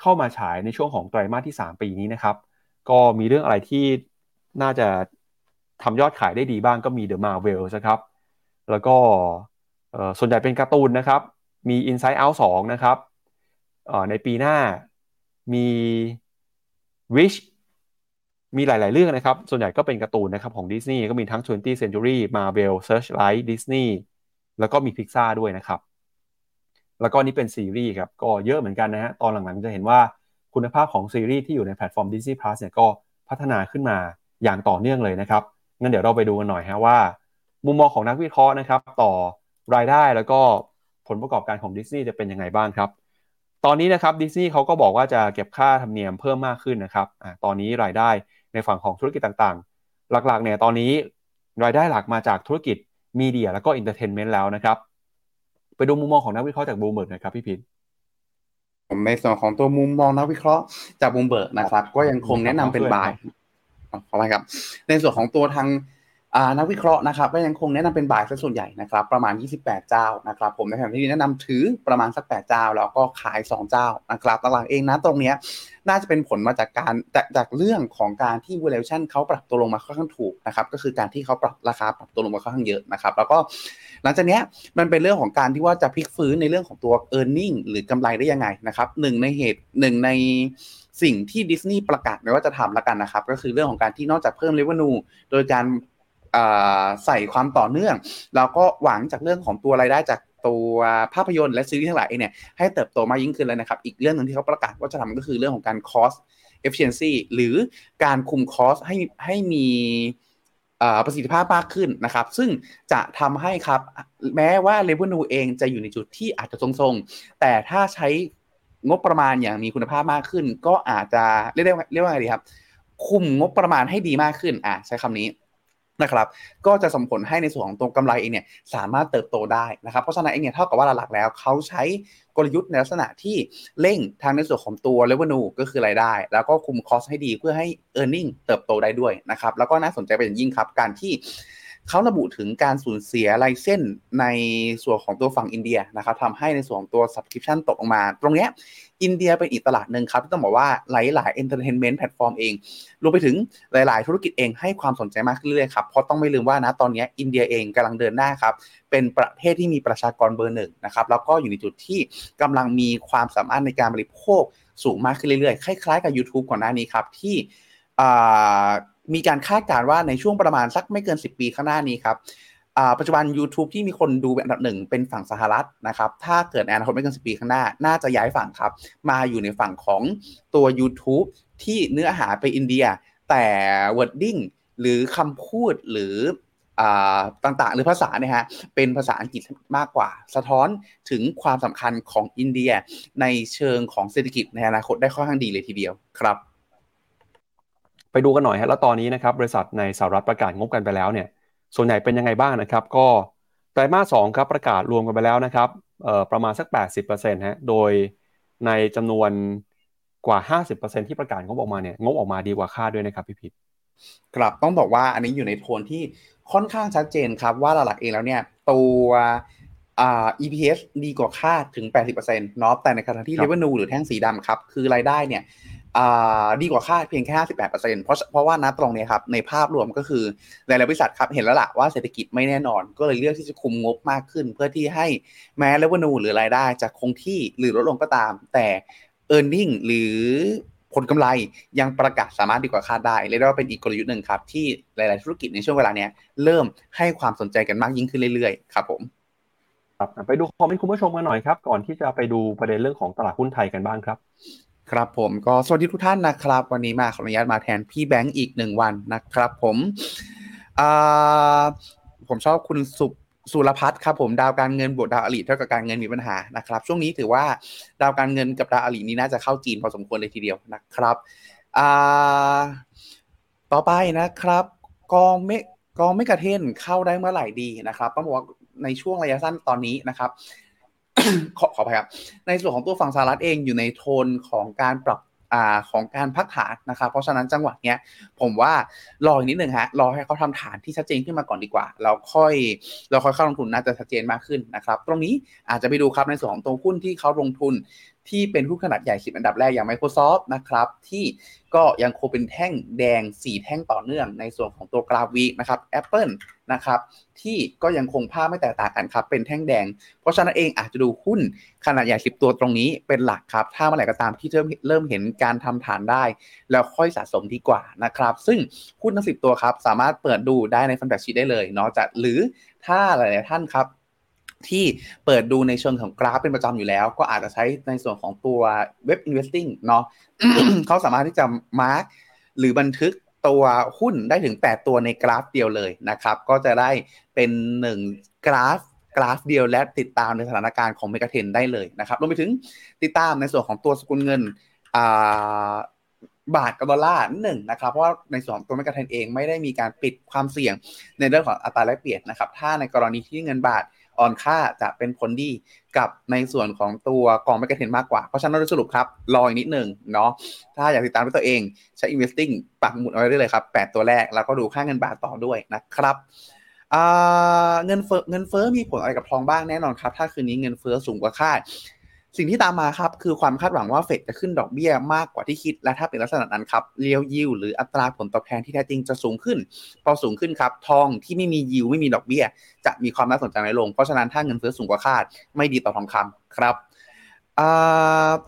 เข้ามาฉายในช่วงของไตรมาสที่ 3 ปีนี้นะครับ ก็มีเรื่องอะไรที่น่าจะทำยอดขายได้ดีบ้างก็มี The Marvel นะครับ แล้วก็ส่วนใหญ่เป็นการ์ตูนนะครับ มี Inside Out 2 นะครับในปีหน้ามี Wish มีหลาย ๆ เรื่องนะครับ ส่วนใหญ่ก็เป็นการ์ตูนนะครับของ Disney ก็มีทั้ง 20th Century Marvel Searchlight Disney แล้วก็มี Pixar ด้วยนะครับ แล้วก็นี่เป็นซีรีส์ครับ ก็เยอะเหมือนกันนะฮะ ตอนหลัง ๆ จะเห็นว่าคุณภาพของซีรีส์ที่อยู่ในแพลตฟอร์ม Disney Plus เนี่ยก็พัฒนาขึ้นมาอย่างต่อเนื่องเลยนะครับ งั้นเดี๋ยวเราไปดูกันหน่อยฮะว่า มุมมองของนักวิเคราะห์นะครับ ต่อรายได้แล้วก็ผ ลประกอบการของดิสนีย์จะเป็นยังไงบ้างครับ ตอนนี้นะครับดิสนีย์เขาก็บอกว่าจะเก็บค่าธรรมเนียมเพิ่มมากขึ้นนะครับอตอนนี้รายได้ในฝั่งของธุรกิจต่างๆ หลักๆเนี่ยตอนนี้รายได้หลักมาจากธุรกิจ media แล้วก็ entertainment แล้วนะครับ ไปดูมุมมองของนักวิเคราะห์จากบูมเบิร์กนะครับพี่พินผมในส่วนของตัวมุมมองนักวิเคราะห์จากบูมเบิร์กนะครับ ก็ยังคงแนะนำเป็นบายขอไปครับ ในส่วนของตัวทาง นักวิเคราะห์นะครับก็ยังคงแนะนำเป็นบ่ายซะส่วนใหญ่นะครับประมาณ 28 เจ้านะครับผมในแผนที่แนะนำถือประมาณสัก 8 เจ้า แล้วก็ขาย 2 เจ้านะครับหลังๆเองนะตรงนี้น่าจะเป็นผลมาจากการจากเรื่องของการที่ valuation เขาปรับตัวลงมาค่อนข้างถูกนะครับก็คือการที่เขาปรับราคาปรับตัวลงมาค่อนข้างเยอะนะครับแล้วก็หลังจากนี้มันเป็นเรื่องของการที่ว่าจะพลิกฟื้นในเรื่องของตัว e a r n i n g หรือกำไรได้ยังไงนะครับหนึ่งในเหตุหนึ่งในสิ่งที่ดิสนีย์ประกาศไว้ว่าจะทำแล้วกันนะครับก็คือเรื่องของการที่นอกจากเพิ่มเลเวนูโดยการ ใส่ความต่อเนื่องแล้วก็หวังจากเรื่องของตัวรายได้จากตัวภาพยนตร์และซีรีส์ทั้งหลายเนี่ยให้เติบโตมากยิ่งขึ้นเลยนะครับ อีกเรื่องหนึ่งที่เขาประกาศว่าจะทำก็คือเรื่องของการ cost efficiency หรือการคุมคอสให้ให้มีประสิทธิภาพมากขึ้นนะครับ ซึ่งจะทำให้ครับ แม้ว่า revenue เองจะอยู่ในจุดที่อาจจะทรงๆ แต่ถ้าใช้งบประมาณอย่างมีคุณภาพมากขึ้น ก็อาจจะเรียกได้เรียกว่าไงดีครับ คุมงบประมาณให้ดีมากขึ้น อะใช้คำนี้ นะครับก็จะส่งผลให้ในส่วนของตัวกำไรเองเนี่ยสามารถเติบโตได้นะครับเพราะฉะนั้นเองเนี่ยเท่ากับว่าหลักๆแล้วเขาใช้กลยุทธ์ในลักษณะที่เร่งทางในส่วนของตัว revenue ก็คือรายได้ แล้วก็คุมคอสให้ดีเพื่อให้ earning เติบโตได้ด้วยนะครับแล้วก็น่าสนใจเป็นอย่างยิ่งครับการที่ เขาระบุถึงการสูญเสียลายเส้นในส่วนของตัวฝั่งอินเดียนะครับทำให้ในส่วนของตัว subscription ตกลงมา ตรงเนี้ยอินเดียเป็นอีกตลาดหนึ่งครับที่ต้องบอกว่าหลายๆ entertainment platform เองรวมไปถึงหลาย ๆ ธุรกิจเองให้ความสนใจมากขึ้นเรื่อยๆครับเพราะต้องไม่ลืมว่านะตอนนี้อินเดียเองกำลังเดินหน้าครับเป็นประเทศที่มีประชากรเบอร์หนึ่งนะครับแล้วก็อยู่ในจุดที่กำลังมีความสามารถในการบริโภคสูงมากขึ้นเรื่อยๆ คล้ายๆกับ YouTube ก่อนหน้านี้ครับที่ มีการคาดการณ์ว่าในช่วงประมาณสักไม่เกิน 10 ปีข้างหน้านี้ครับปัจจุบัน YouTube ที่มีคนดูเป็นอันดับหนึ่งเป็นฝั่งสหรัฐนะครับ ถ้าเกิดอนาคตไม่เกินสิปีข้างหน้า น่าจะย้ายฝั่งครับ มาอยู่ในฝั่งของตัว YouTube ที่เนื้อหาไปอินเดีย แต่ wording หรือคำพูดหรือต่างๆ หรือภาษาเนี่ยฮะเป็นภาษาอังกฤษมากกว่า สะท้อนถึงความสำคัญของอินเดียในเชิงของเศรษฐกิจในอนาคตได้ค่อนข้างดีเลยทีเดียวครับ ไปดูกันหน่อยฮะแล้วตอนนี้นะครับบริษัทในสหรัฐประกาศงบกันไปแล้วเนี่ยส่วนใหญ่เป็นยังไงบ้างนะครับก็ไตรมาสสองครับประกาศรวมกันไปแล้วนะครับประมาณสัก 80%ฮะโดยในจำนวนกว่า 50%ที่ประกาศงบออกมาเนี่ยงบออกมาดีกว่าคาดด้วยนะครับพี่พิษครับต้องบอกว่าอันนี้อยู่ในโทนที่ค่อนข้างชัดเจนครับว่าหลักๆเองแล้วเนี่ยตัวอ่า EPS ดีกว่าคาดถึง 80%เนาะแต่ในขณะที่ Revenue หรือแท่งสีดำครับ คือรายได้เนี่ย ดีกว่าคาดเพียงแค่58%เพราะเพราะว่านัตรงนี้ครับในภาพรวมก็คือหลายๆบริษัทครับเห็นแล้วล่ะว่าเศรษฐกิจไม่แน่นอน ก็เลยเลือกที่จะคุมงบมากขึ้น เพื่อที่ให้แม้เลเวนูหรือรายได้จะคงที่หรือลดลงก็ตาม แต่ e a r n i n g หรือผลกำไรยังประกาศสามารถดีกว่าคาดได้เรียกว่าเป็นอีกกลยุทธ์หนึ่งครับ ที่หลาย ๆ ธุรกิจในช่วงเวลาเนี้ยเริ่มให้ความสนใจกันมากยิ่งขึ้นเรื่อย ๆ ครับผมครับไปดูคอมเมนต์คุณผู้ชมกันหน่อยครับ ก่อนที่จะไปดูประเด็นเรื่องของตลาดหุ้นไทยกันบ้างครับ ครับผมก็สวัสดีทุกท่านนะครับ วันนี้มาขออนุญาตมาแทนพี่แบงค์อีกหนึ่งวันนะครับ ผมผมชอบคุณสุสุรพัฒน์ครับผมดาวการเงินบวกดาวอลิเท่ากับการเงินมีปัญหานะครับ ช่วงนี้ถือว่าดาวการเงินกับดาวอลินี้น่าจะเข้าจีนพอสมควรเลยทีเดียวนะครับต่อไปนะครับ กองเมกองเมกะเทนเข้าได้เมื่อไหร่ดีนะครับต้องบอกว่าในช่วงระยะสั้นตอนนี้นะครับ ขอขอภัยครับ ในส่วนของตัวฝั่งสหรัฐเองอยู่ในโทนของการปรับอของการพักฐานนะครับ เพราะฉะนั้นจังหวะเนี้ยผมว่ารออีกนิดหนึ่งฮะรอให้เขาทำฐานที่ชัดเจนขึ้นมาก่อนดีกว่า เราค่อยเราค่อยเข้าลงทุนน่าจะชัดเจนมากขึ้นนะครับ ตรงนี้อาจจะไปดูครับในส่วนของตัวหุ้นที่เขาลงทุน ที่เป็นหุ้นขนาดใหญ่สิบอันดับแรกอย่าง Microsoft นะครับที่ก็ยังคงเป็นแท่งแดง 4 แท่งต่อเนื่องในส่วนของตัวกราฟวีนะครับ Apple นะครับที่ก็ยังคงภาพไม่แตกต่างกันครับเป็นแท่งแดง เพราะฉะนั้นเองอาจจะดูหุ้นขนาดใหญ่ 10 ตัวตรงนี้เป็นหลักครับ ถ้าเมื่อไหร่ก็ตามที่เริ่มเริ่มเห็นการทำฐานได้ แล้วค่อยสะสมดีกว่านะครับซึ่งหุ้นทั้ง 10 ตัวครับสามารถเปิดดูได้ใน fund fact sheet ได้เลยเนาะจะหรือถ้าหลาย ๆ ท่านครับ ที่เปิดดูในเชิงของกราฟเป็นประจำอยู่แล้ว ก็อาจจะใช้ในส่วนของตัวเว็บ investing เนาะเขาสามารถที่จะ mark หรือบันทึกตัวหุ้นได้ถึง 8 ตัวในกราฟเดียวเลยนะครับ ก็จะได้เป็น 1 กราฟกราฟเดียวและติดตามในสถานการณ์ของ MEGA10ได้เลยนะครับรวมไปถึงติดตามในส่วนของตัวสกุลเงินบาทกับดอลลาร์หนึ่งนะครับ เพราะว่าในส่วนตัว MEGA10เองไม่ได้มีการปิดความเสี่ยงในเรื่องของอัตราแลกเปลี่ยนนะครับ ถ้าในกรณีที่เงินบาท อ่อนค่าจะเป็นผลดีกับในส่วนของตัวกอง MEGA10มากกว่า เพราะฉะนั้นโดยสรุปครับ รออีกนิดหนึ่งเนาะถ้าอยากติดตามด้วยตัวเองใช้ investing ปักหมุดเอาไว้ได้เลยครับ 8 ตัวแรก แล้วก็ดูค่าเงินบาทต่อด้วยนะครับเงินเฟ้อเงินเฟ้อมีผลอะไรกับทองบ้างแน่นอนครับ ถ้าคืนนี้เงินเฟ้อสูงกว่าคาด สิ่งที่ตามมาครับคือความคาดหวังว่าเฟดจะขึ้นดอกเบี้ยมากกว่าที่คิด และถ้าเป็นลักษณะนั้นครับเลี้ยวยิวหรืออัตราผลตอบแทนที่แท้จริงจะสูงขึ้น พอสูงขึ้นครับทองที่ไม่มียิวไม่มีดอกเบี้ย จะมีความน่าสนใจน้อยลง เพราะฉะนั้นถ้าเงินเฟ้อสูงกว่าคาด ไม่ดีต่อทองคำครับ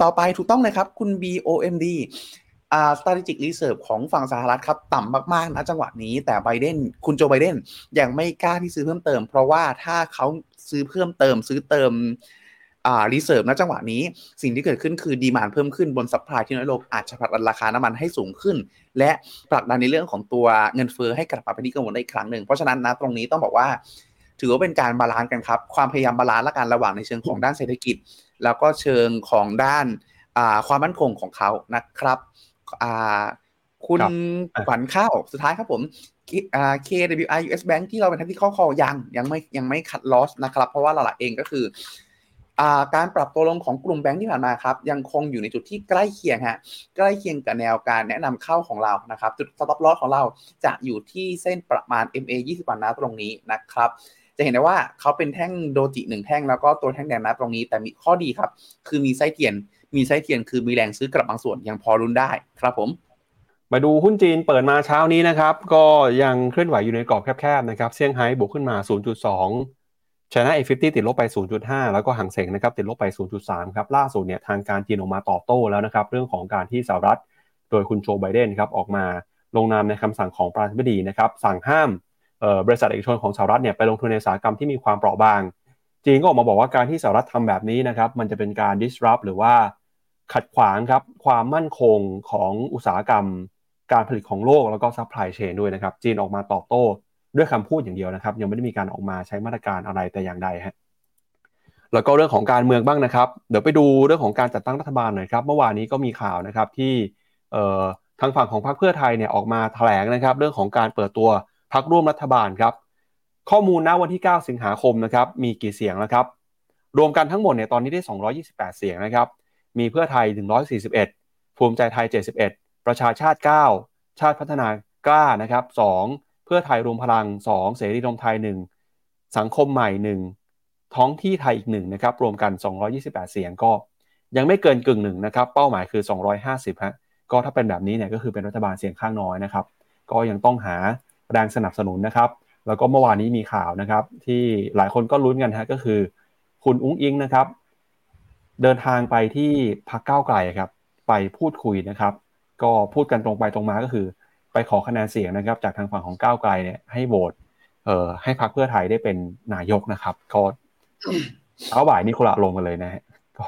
ต่อไปถูกต้องเลยครับคุณ BOMD อ่า strategic reserve ของฝั่งสหรัฐครับ ต่ำมาก ๆ นะจังหวะนี้ แต่ไบเดนคุณโจไบเดนยังไม่กล้าที่ซื้อเพิ่มเติม เพราะว่าถ้าเขาซื้อเพิ่มเติมซื้อเติม อ่า reserve ณจังหวะนี้ สิ่งที่เกิดขึ้นคือ demand เพิ่มขึ้นบน supply ที่น้อยลงอาจจะผลักดันราคาน้ำมันให้สูงขึ้น และผลักดันในเรื่องของตัวเงินเฟ้อให้กลับมาเป็นที่กังวลได้อีกครั้งหนึ่งเพราะฉะนั้นนะตรงนี้ต้องบอกว่า ถือว่าเป็นการ balance กันครับ ความพยายาม balance ละกันระหว่างในเชิงของด้านเศรษฐกิจ แล้วก็เชิงของด้านความมั่นคงของเขานะครับคุณขวัญข้าวสุดท้ายครับผม KWI US Bank ที่เราเป็นทันที่ข้อคอยังยังไม่ยังไม่ cut loss นะครับ เพราะว่าหลักเองก็คือ การปรับตัวลงของกลุ่มแบงค์ที่ผ่านมาครับยังคงอยู่ในจุดที่ใกล้เคียงฮะใกล้เคียงกับแนวการแนะนำเข้าของเรานะครับจุด stop loss ของเราจะอยู่ที่เส้นประมาณ MA 20วันนะตรงนี้นะครับจะเห็นได้ว่าเขาเป็นแท่ง doji หนึ่งแท่งแล้วก็ตัวแท่งแดงนะตรงนี้แต่มีข้อดีครับ คือมีไส้เทียน มีไส้เทียนคือมีแรงซื้อกลับบางส่วนยังพอลุ้นได้ครับผม มาดูหุ้นจีนเปิดมาเช้านี้นะครับ ก็ยังเคลื่อนไหวอยู่ในกรอบแคบๆนะครับเซี่ยงไฮ้บวกขึ้นมา 0.2 China A50 ติดลบไป 0.5 แล้วก็ห่างเสงนะครับติดลบไป 0.3 ครับล่าสุดเนี่ยทางการจีนออกมาตอบโต้แล้วนะครับเรื่องของการที่สหรัฐ โดยคุณโจไบเดนครับออกมาลงนามในคำสั่งของประธานาธิบดีนะครับสั่งห้ามบริษัทเอกชนของสหรัฐเนี่ยไปลงทุนในอุตสาหกรรมที่มีความเปราะบาง จีนก็ออกมาบอกว่าการที่สหรัฐทำแบบนี้นะครับมันจะเป็นการ disrupt หรือว่าขัดขวางครับความมั่นคงของอุตสาหกรรม การผลิตของโลกแล้วก็ supply chain ด้วยนะครับจีนออกมาตอบโต้ ด้วยคำพูดอย่างเดียวนะครับ ยังไม่ได้มีการออกมาใช้มาตรการอะไรแต่อย่างใดฮะแล้วก็เรื่องของการเมืองบ้างนะครับ เดี๋ยวไปดูเรื่องของการจัดตั้งรัฐบาลหน่อยครับ เมื่อวานนี้ก็มีข่าวนะครับที่ทางฝั่งของพรรคเพื่อไทยเนี่ยออกมาแถลงนะครับ เรื่องของการเปิดตัวพรรคร่วมรัฐบาลครับ ข้อมูลณวันที่ 9 สิงหาคมนะครับมีกี่เสียงแล้วครับ รวมกันทั้งหมดเนี่ยตอนนี้ได้ 228 เสียงนะครับ มีเพื่อไทย 141 ภูมิใจไทย 71 ประชาชาติ 9 ชาติพัฒนากล้านะครับ 2 เพื่อไทยรวมพลัง 2 เสรีรวมไทย 1 สังคมใหม่ 1 ท้องที่ไทยอีก1นะครับรวมกัน 228 เสียงก็ ยังไม่เกินกึ่งหนึ่งนะครับเป้าหมายคือ 250ฮะก็ถ้าเป็นแบบนี้เนี่ยก็คือเป็นรัฐบาลเสียงข้างน้อยนะครับก็ยังต้องหาแรงสนับสนุนนะครับ แล้วก็เมื่อวานนี้มีข่าวนะครับ ที่หลายคนก็ลุ้นกันฮะก็คือ คุณอุ้งอิงนะครับ เดินทางไปที่พักเก้าไกลครับ ไปพูดคุยนะครับ ก็พูดกันตรงไปตรงมาก็คือ ไปขอคะแนนเสียงนะครับ จากทางฝั่งของก้าวไกลเนี่ยให้โหวตเอ่อให้พรรคเพื่อไทยได้เป็นนายกนะครับก็เช้าบ่ายนี่คนละลงกันเลยนะฮะก็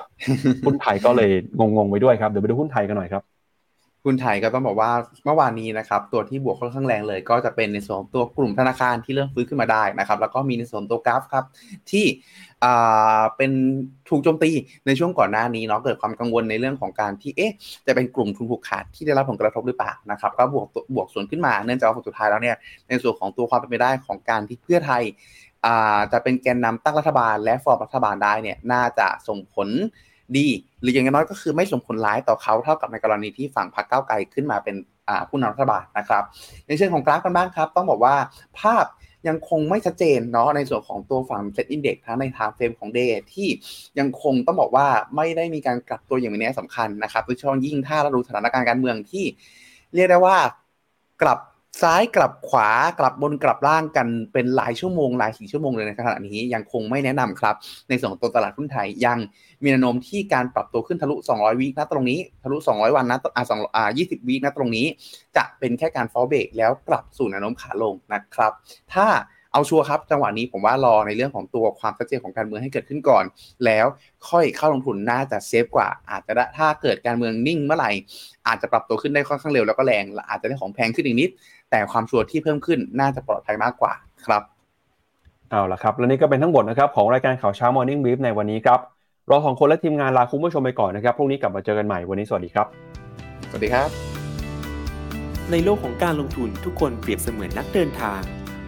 หุ้นไทยก็เลยงงๆไปด้วยครับเดี๋ยวไปดูหุ้นไทยกันหน่อยครับ หุ้นไทยก็ต้องบอกว่าเมื่อวานนี้นะครับ ตัวที่บวกค่อนข้างแรงเลย ก็จะเป็นในส่วนตัวกลุ่มธนาคารที่เริ่มฟื้นขึ้นมาได้นะครับ แล้วก็มีในส่วนตัวกราฟครับ ที่เป็นถูกโจมตีในช่วงก่อนหน้านี้เนาะเกิดความกังวลในเรื่องของการที่เอ๊ะจะเป็นกลุ่มทุนผูกขาดที่ได้รับผลกระทบหรือเปล่านะครับก็บวกบวกส่วนขึ้นมาเนื่องจากว่าผลสุดท้ายแล้วเนี่ยในส่วนของตัวความเป็นไปได้ของการที่เพื่อไทยจะเป็นแกนนำตั้งรัฐบาล และฟอร์มรัฐบาลได้เนี่ยน่าจะส่งผล ดี หรืออย่างน้อยก็คือไม่ส่งผลร้ายต่อเขาเท่ากับในกรณีที่ฝั่งพรรคก้าวไกลขึ้นมาเป็นผู้นำรัฐบาลนะครับ ในเชิงของกราฟกันบ้างครับ ต้องบอกว่าภาพยังคงไม่ชัดเจนเนาะในส่วนของตัวฝั่ง SET Index ทั้งใน time frame ของ day ที่ยังคงต้องบอกว่าไม่ได้มีการกลับตัวอย่างมีนัยสำคัญนะครับโดยเฉพาะยิ่งถ้าเราดูสถานการณ์การเมืองที่เรียกได้ว่ากลับ ซ้ายกลับขวากลับบนกลับล่างกันเป็นหลายชั่วโมงหลายสี่ชั่วโมงเลยในขณะนี้ยังคงไม่แนะนำครับ ในส่วนของตัวตลาดหุ้นไทยยังมีแนวโน้มที่การปรับตัวขึ้นทะลุ 200 วีคนะตรงนี้ทะลุ 200 วันนะอ่า2อ่า20วีคนะตรงนี้ จะเป็นแค่การฟอลเบรกแล้วกลับสู่แนวโน้มขาลงนะครับ ถ้า เอาชัวร์ครับจังหวะนี้ผมว่ารอในเรื่องของตัวความชัดเจนของการเมืองให้เกิดขึ้นก่อน แล้วค่อยเข้าลงทุนน่าจะเซฟกว่า อาจจะถ้าเกิดการเมืองนิ่งเมื่อไหร่อาจจะปรับตัวขึ้นได้ค่อนข้างเร็วแล้วก็แรงอาจจะได้ของแพงขึ้นอีกนิด แต่ความชัวร์ที่เพิ่มขึ้นน่าจะปลอดภัยมากกว่าครับเอาละครับ และนี่ก็เป็นทั้งหมดนะครับของรายการข่าวเช้า Morning Brief ในวันนี้ครับเราสองคนและทีมงานลาคุณผู้ชมไปก่อนนะครับพรุ่งนี้กลับมาเจอกันใหม่วันนี้สวัสดีครับ สวัสดีครับ ในโลกของการลงทุนทุกคนเปรียบเสมือนนักเดินทาง